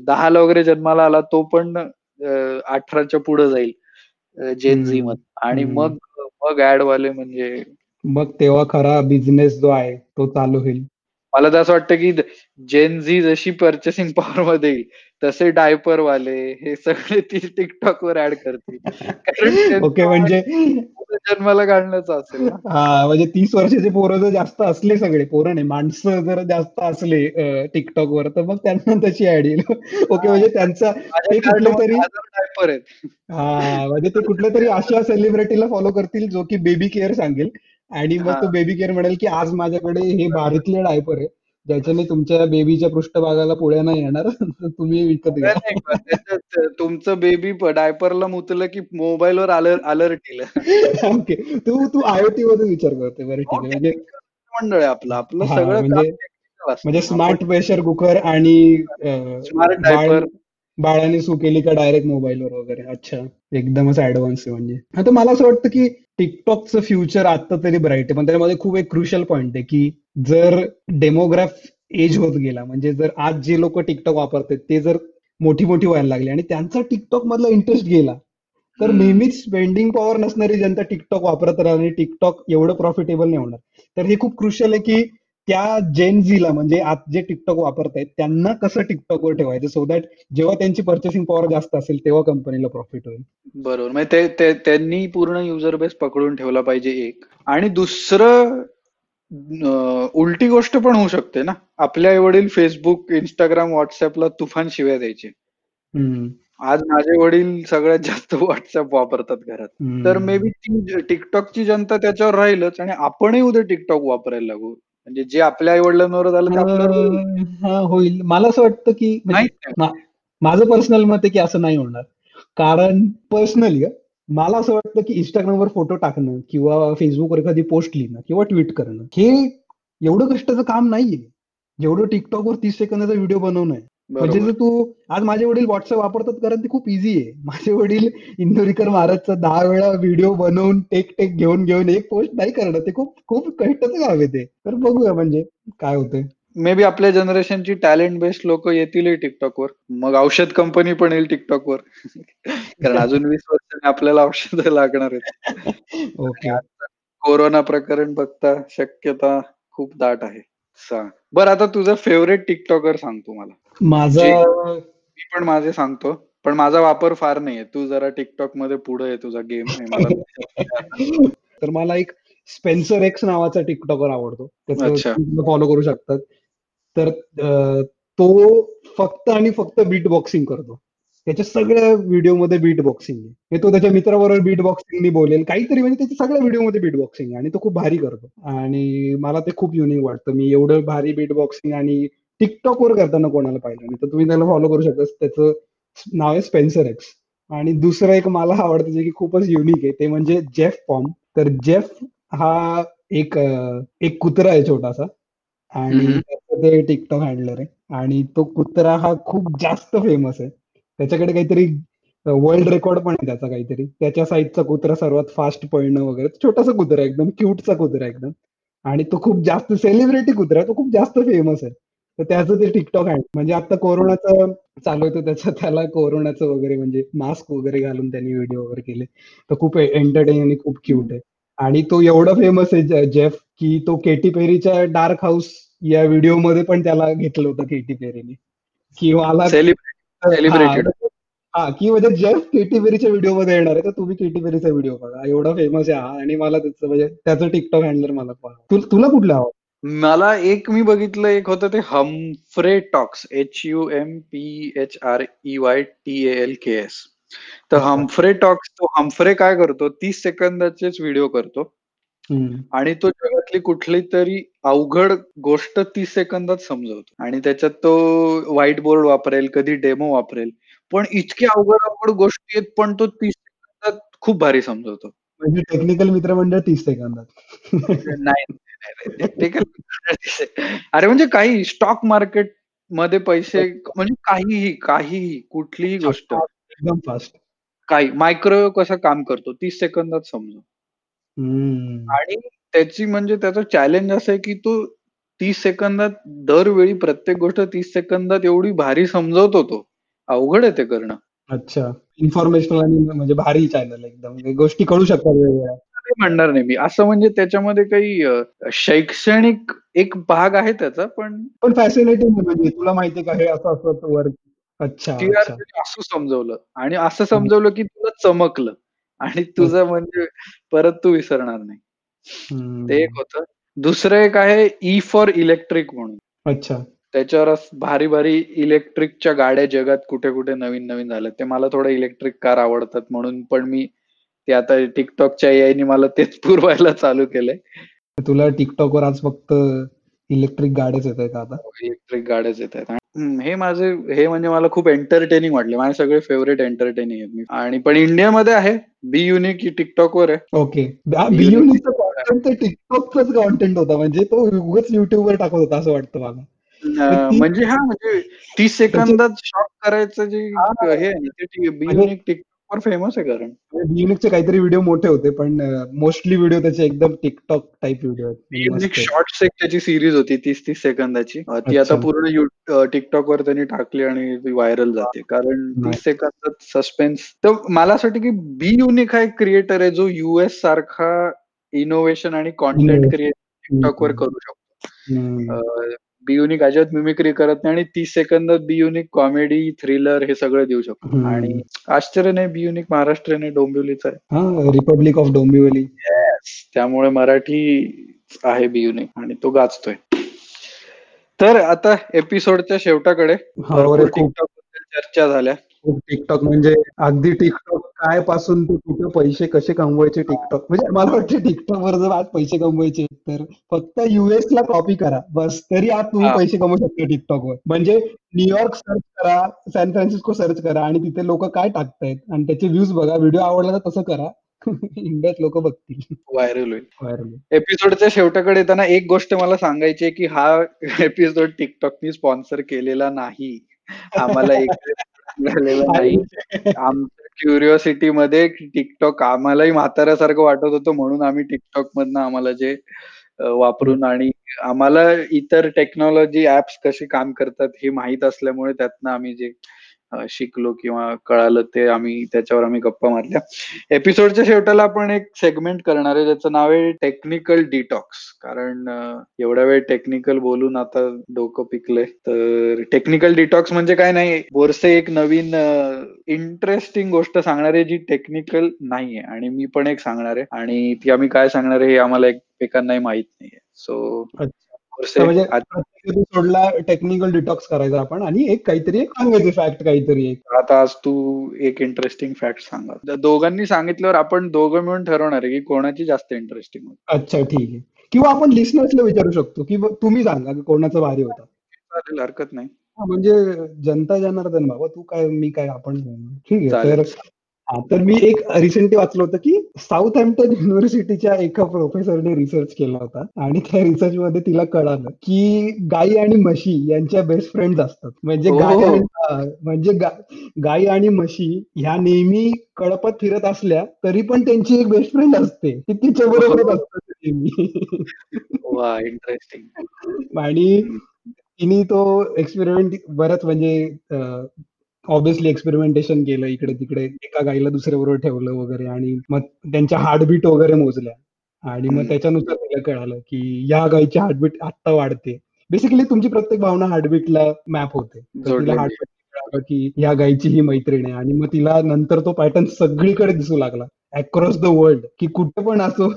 दहा ला वगैरे जन्माला आला तो पण अं, अठराच्या पुढे जाईल जेन झी. मध्ये आणि. मग मग ऍड वाले म्हणजे मग तेव्हा खरा बिझनेस जो आहे तो चालू होईल मला तर असं वाटतं की जेन झी जशी पर्चेसिंग पॉवर मध्ये येईल तसे डायपर वाले हे सगळे ती टिकटॉक वर ऍड करतील. कारण ओके म्हणजे मुलं जन्माला घालण्याचं असेल हा म्हणजे तीस वर्षाचे पोरं जर जास्त असले सगळे पोरं नाही माणसं जर जास्त असले टिकटॉक वर तर मग त्यांना तशी ऍड येईल. ओके म्हणजे त्यांचा ते कुठले तरी डायपर आहेत. हा म्हणजे ते कुठल्या तरी अशा सेलिब्रिटीला फॉलो करतील जो की बेबी केअर सांगेल. आणि मग. तो बेबी केअर म्हणेल की आज माझ्याकडे हे भारीतले डायपर आहे ज्याच्याने तुमच्या बेबीच्या पृष्ठभागाला पुढे नाही येणार तुम्ही विकत घ्या तुमचं बेबी डायपरला मुतलं की मोबाईलवर अलर्ट येईल ओके तू तू आयओटी मध्ये विचार करते बरं ठीक आहे म्हणजे मंडळ आहे आपलं आपलं सगळं म्हणजे-. म्हणजे स्मार्ट प्रेशर कुकर आणि स्मार्ट डायपर बाळाने सू केली का डायरेक्ट मोबाईलवर वगैरे. अच्छा. एकदमच ऍडव्हान्स आहे म्हणजे. आता मला असं वाटतं की टिकटॉकचं फ्युचर आता तरी ब्राईट आहे. पण त्यामध्ये खूप एक क्रुशियल पॉईंट आहे की जर डेमोग्राफ एज होत गेला म्हणजे जर आज जे लोक टिकटॉक वापरतात ते जर मोठी मोठी व्हायला लागली आणि त्यांचा टिकटॉक मधला इंटरेस्ट गेला तर. नेहमीच स्पेंडिंग पॉवर नसणारी जनता टिकटॉक वापरत राहणार आणि टिकटॉक एवढं प्रॉफिटेबल नाही होणार. तर हे खूप क्रुशियल आहे की त्या जेन झीला म्हणजे आज जे टिकटॉक वापरतायत त्यांना कसं टिकटॉकवर ठेवायचं? सो दॅट जेव्हा त्यांची पर्चेसिंग पॉवर जास्त असेल तेव्हा कंपनीला प्रॉफिट होईल. बरोबर. म्हणजे ते- ते त्यांनी पूर्ण युजर बेस पकडून ठेवला पाहिजे एक. आणि दुसरं उलटी गोष्ट पण होऊ शकते ना? आपले आई वडील फेसबुक इंस्टाग्राम व्हॉट्सअपला तुफान शिव्या द्यायचे. आज माझे वडील सगळ्यात जास्त व्हॉट्सअप वापरतात घरात. तर मे बी टिकटॉकची जनता त्याच्यावर राहीलच आणि आपणही उद्या टिकटॉक वापरायला लागू. म्हणजे जे आपल्या आई वडिलांवर झालं ते होईल. हा मला असं वाटतं की म्हणजे माझं पर्सनल मत आहे की असं नाही होणार. कारण पर्सनली मला असं वाटतं की इंस्टाग्रामवर फोटो टाकणं किंवा फेसबुकवर एखादी पोस्ट लिहिणं किंवा ट्विट करणं हे एवढं कष्टाचं काम नाहीये. जेवढं टिकटॉकवर तीस सेकंदाचा व्हिडिओ बनवणं आहे. म्हणजे जर तू आज माझे वडील व्हॉट्सअप वापरतात कारण ते खूप इझी आहे. माझे वडील इंदोरीकर महाराजचा दहा वेळा व्हिडिओ बनवून टेक टेक घेऊन घेऊन एक पोस्ट नाही करणं ते खूप खूप कष्टाचं काम आहे ते. तर बघूया म्हणजे काय होतंय. मे बी आपल्या जनरेशनची टॅलेंट बेस्ड लोक येतील टिकटॉकवर मग औषध कंपनी पण येईल टिकटॉकवर कारण अजून वीस वर्षांनी आपल्याला औषध लागणार आहेत. ओके. कोरोना प्रकरण बघता शक्यता खूप दाट आहे. सांग. बरं आता तुझं फेव्हरेट टिकटॉकर सांग तू मला. माझा मी पण माझे सांगतो. पण माझा वापर फार नाहीये. तू जरा TikTokमध्ये पुढे आहे तुझा गेम आहे मला तर मला एक स्पेन्सर एक्स नावाचा टिकटॉकर आवडतो. त्याचं फॉलो करू शकतात. तर तो फक्त आणि फक्त बीट बॉक्सिंग करतो. त्याच्या सगळ्या व्हिडिओमध्ये बीट बॉक्सिंग आहे. तो त्याच्या मित्राबरोबर बीट बॉक्सिंगनी बोलेल. काहीतरी म्हणजे त्याच्या सगळ्या व्हिडिओमध्ये बीट बॉक्सिंग आहे आणि तो खूप भारी करतो. आणि मला ते खूप युनिक वाटतं. मी एवढं भारी बीट बॉक्सिंग आणि TikTokवर करताना कोणाला पाहिलं नाही. तर तुम्ही त्याला फॉलो करू शकता. त्याचं नाव आहे स्पेन्सर एक्स. आणि दुसरं एक मला आवडतं जे की खूपच युनिक आहे ते म्हणजे जेफ पॉम. तर जेफ हा एक एक कुत्रा आहे छोटासा आणि ते TikTok हँडलर आहे आणि तो कुत्रा हा खूप जास्त फेमस आहे. त्याच्याकडे काहीतरी वर्ल्ड रेकॉर्ड पण आहे त्याचा काहीतरी. त्याच्या साईजचा कुत्रा सर्वात फास्ट पळणं वगैरे. छोटासा कुत्रा एकदम क्यूटचा कुत्रा एकदम. आणि तो खूप जास्त सेलिब्रिटी कुत्रा तो खूप जास्त फेमस आहे. तर त्याचं ते टिकटॉक आहे म्हणजे आता कोरोनाचं चालू आहे त्याचं त्याला कोरोनाचं वगैरे म्हणजे मास्क वगैरे घालून त्यांनी व्हिडिओ वगैरे केले. तर खूप एंटरटेन आणि खूप क्यूट आहे. आणि तो एवढा फेमस आहे जेफ की तो केटी पेरीच्या डार्क हाऊस या व्हिडिओमध्ये पण त्याला घेतलं होतं केटी पेरीने. की मला सेलिब्रिटी सेलिब्रेटेड. हां, की म्हणजे जेफ केटी पेरीच्या व्हिडिओमध्ये येणार आहे तर तुम्ही केटी पेरीचा व्हिडिओ बघा. एवढा फेमस आहे हा आणि मला त्याचं म्हणजे त्याचं TikTok हँडलर मला तु तुला कुठलं आवडतं? मला एक मी बघितलं एक होतं ते हम्फ्रे टॉक्स H-U-M-P-H-R-E-Y-T-A-L-K-S. तर अच्छा. हम्फ्रे टॉक्स तो हम्फ्रे काय करतो 30 सेकंदाचेच व्हिडिओ करतो. हं. आणि तो जगातली कुठलीतरी अवघड गोष्ट 30 सेकंदात समजवतो. आणि त्याच्यात तो व्हाईट बोर्ड वापरेल, कधी डेमो वापरेल. पण इतकी अवघड-अवघड गोष्टी आहेत पण तो 30 सेकंदात खूप भारी समजवतो. म्हणजे टेक्निकल मित्रमंडळ 30 सेकंदात. नाही, नाही, नाही. टेक्निकल अरे म्हणजे काही स्टॉक मार्केटमध्ये पैसे म्हणजे काहीही, काहीही, कुठलीही गोष्ट. फास्ट एकदम फास्ट. काही मायक्रोवेव्ह कसं काम करतो 30 सेकंदात समजव. हम्म. आणि त्याची म्हणजे त्याचं चॅलेंज असं आहे की तो 30 सेकंदात दरवेळी प्रत्येक गोष्ट 30 सेकंदात एवढी भारी समजवतो तो. अवघड आहे ते करणं. अच्छा. इन्फॉर्मेशनल आणि म्हणजे भारी चॅनल एकदम. म्हणजे गोष्टी कळू शकतात वेगवेगळ्या. नाही म्हणणार नाही मी. असं म्हणजे त्याच्यामध्ये काही अ, शैक्षणिक एक भाग आहे त्याचा पण पण आहे म्हणजे तुला माहिती आहे का हे असं-असं वर्क अच्छा, असं समजवलं आणि असं हं. समजवलं की तुला चमकलं आणि तुझं म्हणजे परत तू विसरणार नाही. ते एक. होतं. दुसरं एक आहे ई फॉर इलेक्ट्रिक म्हणून. अच्छा. त्याच्यावर असं भारी-भारी इलेक्ट्रिकच्या गाड्या जगात कुठे-कुठे नवीन-नवीन झाल्यात. ते मला थोडं इलेक्ट्रिक कार आवडतात म्हणून पण मी ते आता TikTokच्या एआयनी मला तेच पुरवायला चालू केलंय. तुला TikTokवर आज फक्त इलेक्ट्रिक गाड्याच येतायत आता? इलेक्ट्रिक गाड्याच येतायत. हं, हे माझे हे म्हणजे मला खूप एंटरटेनिंग वाटले. माझे सगळे फेव्हरेट एंटरटेनिंग आहेत. आणि पण इंडियामध्ये आहे. बी युनिक ही TikTokवर आहे. ओके. हां, बी युनिक TikTokचंच कंटेंट होता. म्हणजे तो उगाच YouTubeवर टाकत होता असं वाटतं मला. म्हणजे हां, म्हणजे 30 त्याचे सेकंदात शॉर्ट करायचं जे हां. हे आहे बी युनिक TikTokवर फेमस आहे कारण. युनिकचे काहीतरी व्हिडिओ मोठे होते पण मोस्टली व्हिडिओ त्याचे एकदम TikTok type video unique. Shorts एक त्याची सीरीज होती 30-30 सेकंदाची. अ, ती आता. पूर्ण अ, TikTokवर त्यांनी टाकली आणि ती व्हायरल वाह! जाते. कारण 30 नाईस. सेकंदात सस्पेन्स तर मला असं वाटतं की बी युनिक हा एक क्रिएटर आहे जो यूएस सारखा इनोव्हेशन आणि हं, क्रिएशन TikTokवर हं. करू शकतो. बी युनिक अजिबात मिमिक्री करत नाही आणि 30 सेकंदात बी युनिक कॉमेडी, थ्रिलर हे सगळं देऊ शकतो. आणि. आश्चर्य नाही बी युनिक महाराष्ट्रीयन आहे, डोंबिवलीचा आहे. हां, रिपब्लिक ऑफ डोंबिवली. येस. त्यामुळे मराठी आहे बी युनिक आणि तो गाजतोय. तर आता एपिसोडच्या शेवटाकडे चर्चा झाल्या. खूप TikTok म्हणजे अगदी TikTok काय पासून ते कुठे पैसे कसे कमवायचे TikTok म्हणजे मला वाटतं TikTokवर जर आज पैसे कमवायचे तर फक्त यूएसला कॉपी करा. बस तरी आज तुम्ही. पैसे कमवू शकता TikTokवर. म्हणजे न्यूयॉर्क सर्च करा, सॅन फ्रान्सिस्को सर्च करा आणि तिथे लोकं काय टाकतायत आणि त्याचे व्ह्यूज बघा. व्हिडिओ आवडला तर तसं करा. इंडियात लोकं बघतील. व्हायरल होईल. व्हायरल होईल. एपिसोडच्या शेवटाकडे येताना एक गोष्ट मला सांगायची की हा एपिसोड TikTokनी स्पॉन्सर केलेला नाही. आम्हाला एक मिळालेला नाही. आमच्या क्युरिओसिटीमध्ये TikTok आम्हालाही म्हाताऱ्यासारखं वाटत होतं म्हणून आम्ही TikTokमधनं आम्हाला जे वापरून आणि आम्हाला इतर टेक्नॉलॉजी ॲप्स कशी काम करतात हे माहीत असल्यामुळे त्यातनं आम्ही जे शिकलो किंवा कळालं ते आम्ही त्याच्यावर आम्ही गप्पा मारल्या. एपिसोडच्या शेवटाला आपण एक सेगमेंट करणार आहे ज्याचं नाव आहे टेक्निकल डिटॉक्स. कारण एवढ्या एवढा वेळ टेक्निकल बोलून आता डोकं पिकलंय. तर टेक्निकल डिटॉक्स म्हणजे काय नाही, बोरसे एक नवीन इंटरेस्टिंग गोष्ट सांगणार आहे जी टेक्निकल नाहीये आणि मी पण एक सांगणार आहे आणि ती आम्ही काय सांगणार आहे हे आम्हाला एकमेकांनाही माहीत नाहीये. सो म्हणजे एपिसोडला टेक्निकल डिटॉक्स करायचा आपण आणि एक काहीतरी एक सांगायचं फॅक्ट काहीतरी एक. आता आज तू एक इंटरेस्टिंग फॅक्ट सांगा. दोघांनी सांगितल्यावर आपण दोघं मिळून ठरवणार आहे की कोणाची जास्त इंटरेस्टिंग. अच्छा ठीक आहे. किंवा आपण लिसनर्सला विचारू शकतो की तुम्ही सांगा की कोणाचा भारी होता. चालेल हरकत नाही. म्हणजे जनता जनार्दन बाबा तू काय मी काय आपण ठीक आहे. तर तर मी एक रिसेंटली वाचलं होतं की साउथहॅम्प्टन युनिव्हर्सिटीच्या एका प्रोफेसरने रिसर्च केला होता आणि त्या रिसर्चमध्ये तिला कळालं की गायी आणि म्हशी यांच्या बेस्ट फ्रेंड्स असतात. म्हणजे गाय म्हणजे गा गायी आणि म्हशी ह्या नेहमी कळपत फिरत असल्या तरी पण त्यांची एक बेस्ट फ्रेंड असते. ती तिच्याबरोबरच असते नेहमी. वाह! इंटरेस्टिंग. आणि. तिने तो एक्सपेरिमेंट बरंच म्हणजे अ, ऑब्व्हियसली एक्सपेरिमेंटेशन केलं इकडे-तिकडे. एका गाईला दुसऱ्याबरोबर ठेवलं वगैरे आणि मग त्यांच्या हार्टबीट वगैरे मोजल्या आणि मग. त्याच्यानुसार तिला कळालं की या गाईची हार्टबीट आत्ता वाढते. बेसिकली तुमची प्रत्येक भावना हार्टबीटला मॅप होते. तिला. हार्टबीट की ह्या गाईची ही मैत्रीण आहे आणि मग तिला नंतर तो पॅटर्न सगळीकडे दिसू लागला. अक्रॉस द वर्ल्ड की कुठे पण असो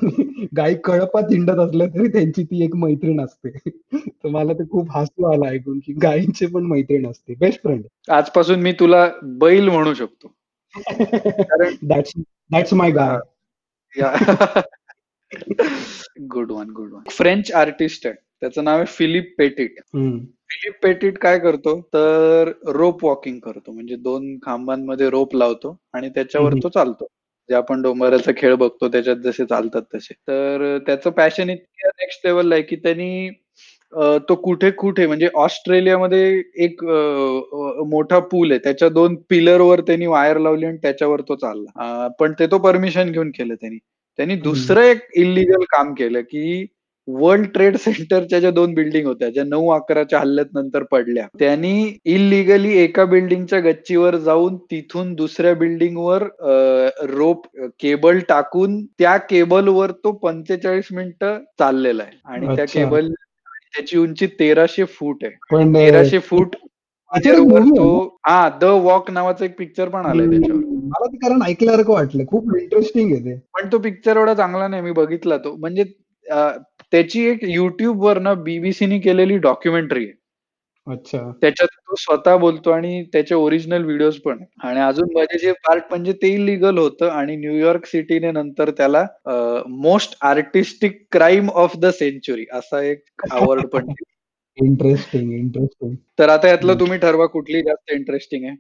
गायी कळपात हिंडत असल्या तरी त्यांची ती एक मैत्रीण असते. तर मला ते खूप हसू आलं ऐकून की गायींची पण मैत्रीण असते. Best friend. आजपासून मी तुला बैल म्हणू शकतो. कारण that's my guy. Good one, good one. French artist आहे. त्याचं नाव आहे फिलिप पेटिट. फिलिप पेटिट काय करतो, तर रोप वॉकिंग करतो. म्हणजे 2 खांबांमध्ये रोप लावतो आणि त्याच्यावर. तो चालतो. जे आपण डोंगराचा खेळ बघतो त्याच्यात जसे चालतात तसे. तर त्याचं पॅशन इतक्या नेक्स्ट लेव्हलला आहे की त्यांनी तो कुठे-कुठे म्हणजे ऑस्ट्रेलियामध्ये एक मोठा पूल आहे. त्याच्या 2 पिलरवर त्यांनी वायर लावली आणि त्याच्यावर तो चालला. पण ते तो परमिशन घेऊन केलं त्यांनी. त्यांनी. दुसरं एक इल्लीगल काम केलं की वर्ल्ड ट्रेड सेंटरच्या ज्या 2 बिल्डिंग होत्या, ज्या 9/11च्या हल्ल्यात नंतर पडल्या. त्यांनी इल्लीगली एका बिल्डिंगच्या गच्चीवर जाऊन तिथून दुसऱ्या बिल्डिंगवर रोप केबल टाकून त्या केबलवर तो 45 मिनिटं चाललेला आहे आणि त्या. केबल त्याची उंची 1300 फूट आहे. पण अ, 1300 फूट तो? हां, द वॉक नावाचा एक पिक्चर पण आलाय त्याच्यावर. मला ते कारण ऐकल्यासारखं वाटलं. खूप इंटरेस्टिंग आहे ते. पण तो पिक्चर एवढा चांगला नाही. मी बघितला तो. म्हणजे त्याची एक YouTubeवर ना बीबीसीने केलेली डॉक्युमेंटरी आहे. अच्छा. त्याच्यात तो स्वतः बोलतो आणि त्याचे ओरिजिनल व्हिडिओज पण. आणि अजून मजेचे पार्ट म्हणजे ते इल्लीगल होतं आणि न्यूयॉर्क सिटीने नंतर त्याला most artistic crime of the century असा एक अवॉर्ड पण. Interesting, interesting. तर आता यातलं. तुम्ही ठरवा कुठली जास्त इंटरेस्टिंग आहे.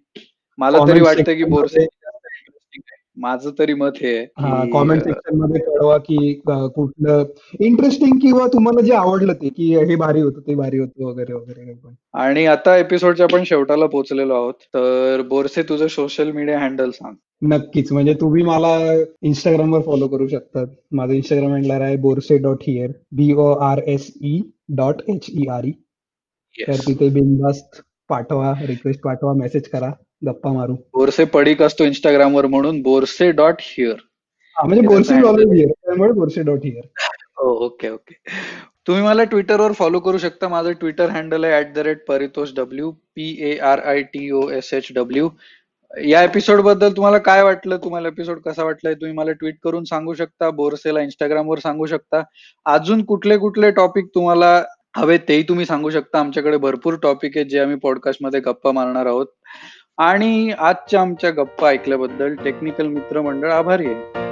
मला तरी वाटतं की सेक्शनमध्ये बोरसेची जास्त इंटरेस्टिंग आहे. माझं तरी मत हे हां, कमेंट अ सेक्शनमध्ये कळवा की कुठलं इंटरेस्टिंग किंवा तुम्हाला जे आवडलं ते की हे भारी होतं, ते भारी होतं वगैरे, वगैरे पण. आणि आता एपिसोडच्या आपण शेवटाला पोहोचलेलो आहोत. तर बोरसे तुझं सोशल मीडिया हँडल सांग. नक्कीच. म्हणजे तुम्ही मला Instagramवर फॉलो करू शकतात. माझं Instagram हँडलर आहे borse.hier B-O-R-S-E डॉट H-E-R-E. तर येस. तिथे बिनधास्त पाठवा, रिक्वेस्ट पाठवा, मेसेज करा, गप्पा मारू. बोरसे पडीक असतो Instagramवर म्हणून बोरसे डॉट हिअर. म्हणजे बोरसे आहे. हिअर. त्यामुळे borse.hier. हो, ओके, ओके. तुम्ही मला Twitterवर फॉलो करू शकता. माझं ट्विटर हँडल आहे @परितोष डब्ल्यू P-A-R-I-T-O-S-H-W. या एपिसोडबद्दल तुम्हाला काय वाटलं? तुम्हाला एपिसोड कसा वाटलाय? तुम्ही मला ट्वीट करून सांगू शकता. बोरसेला Instagramवर सांगू शकता. अजून कुठले-कुठले टॉपिक तुम्हाला हवेत तेही तुम्ही सांगू शकता. आमच्याकडे भरपूर टॉपिक आहेत जे आम्ही पॉडकास्टमध्ये गप्पा मारणार आहोत. आणि आजच्या आमच्या गप्पा ऐकल्याबद्दल टेक्निकल मित्र मंडळ आभारी आहे.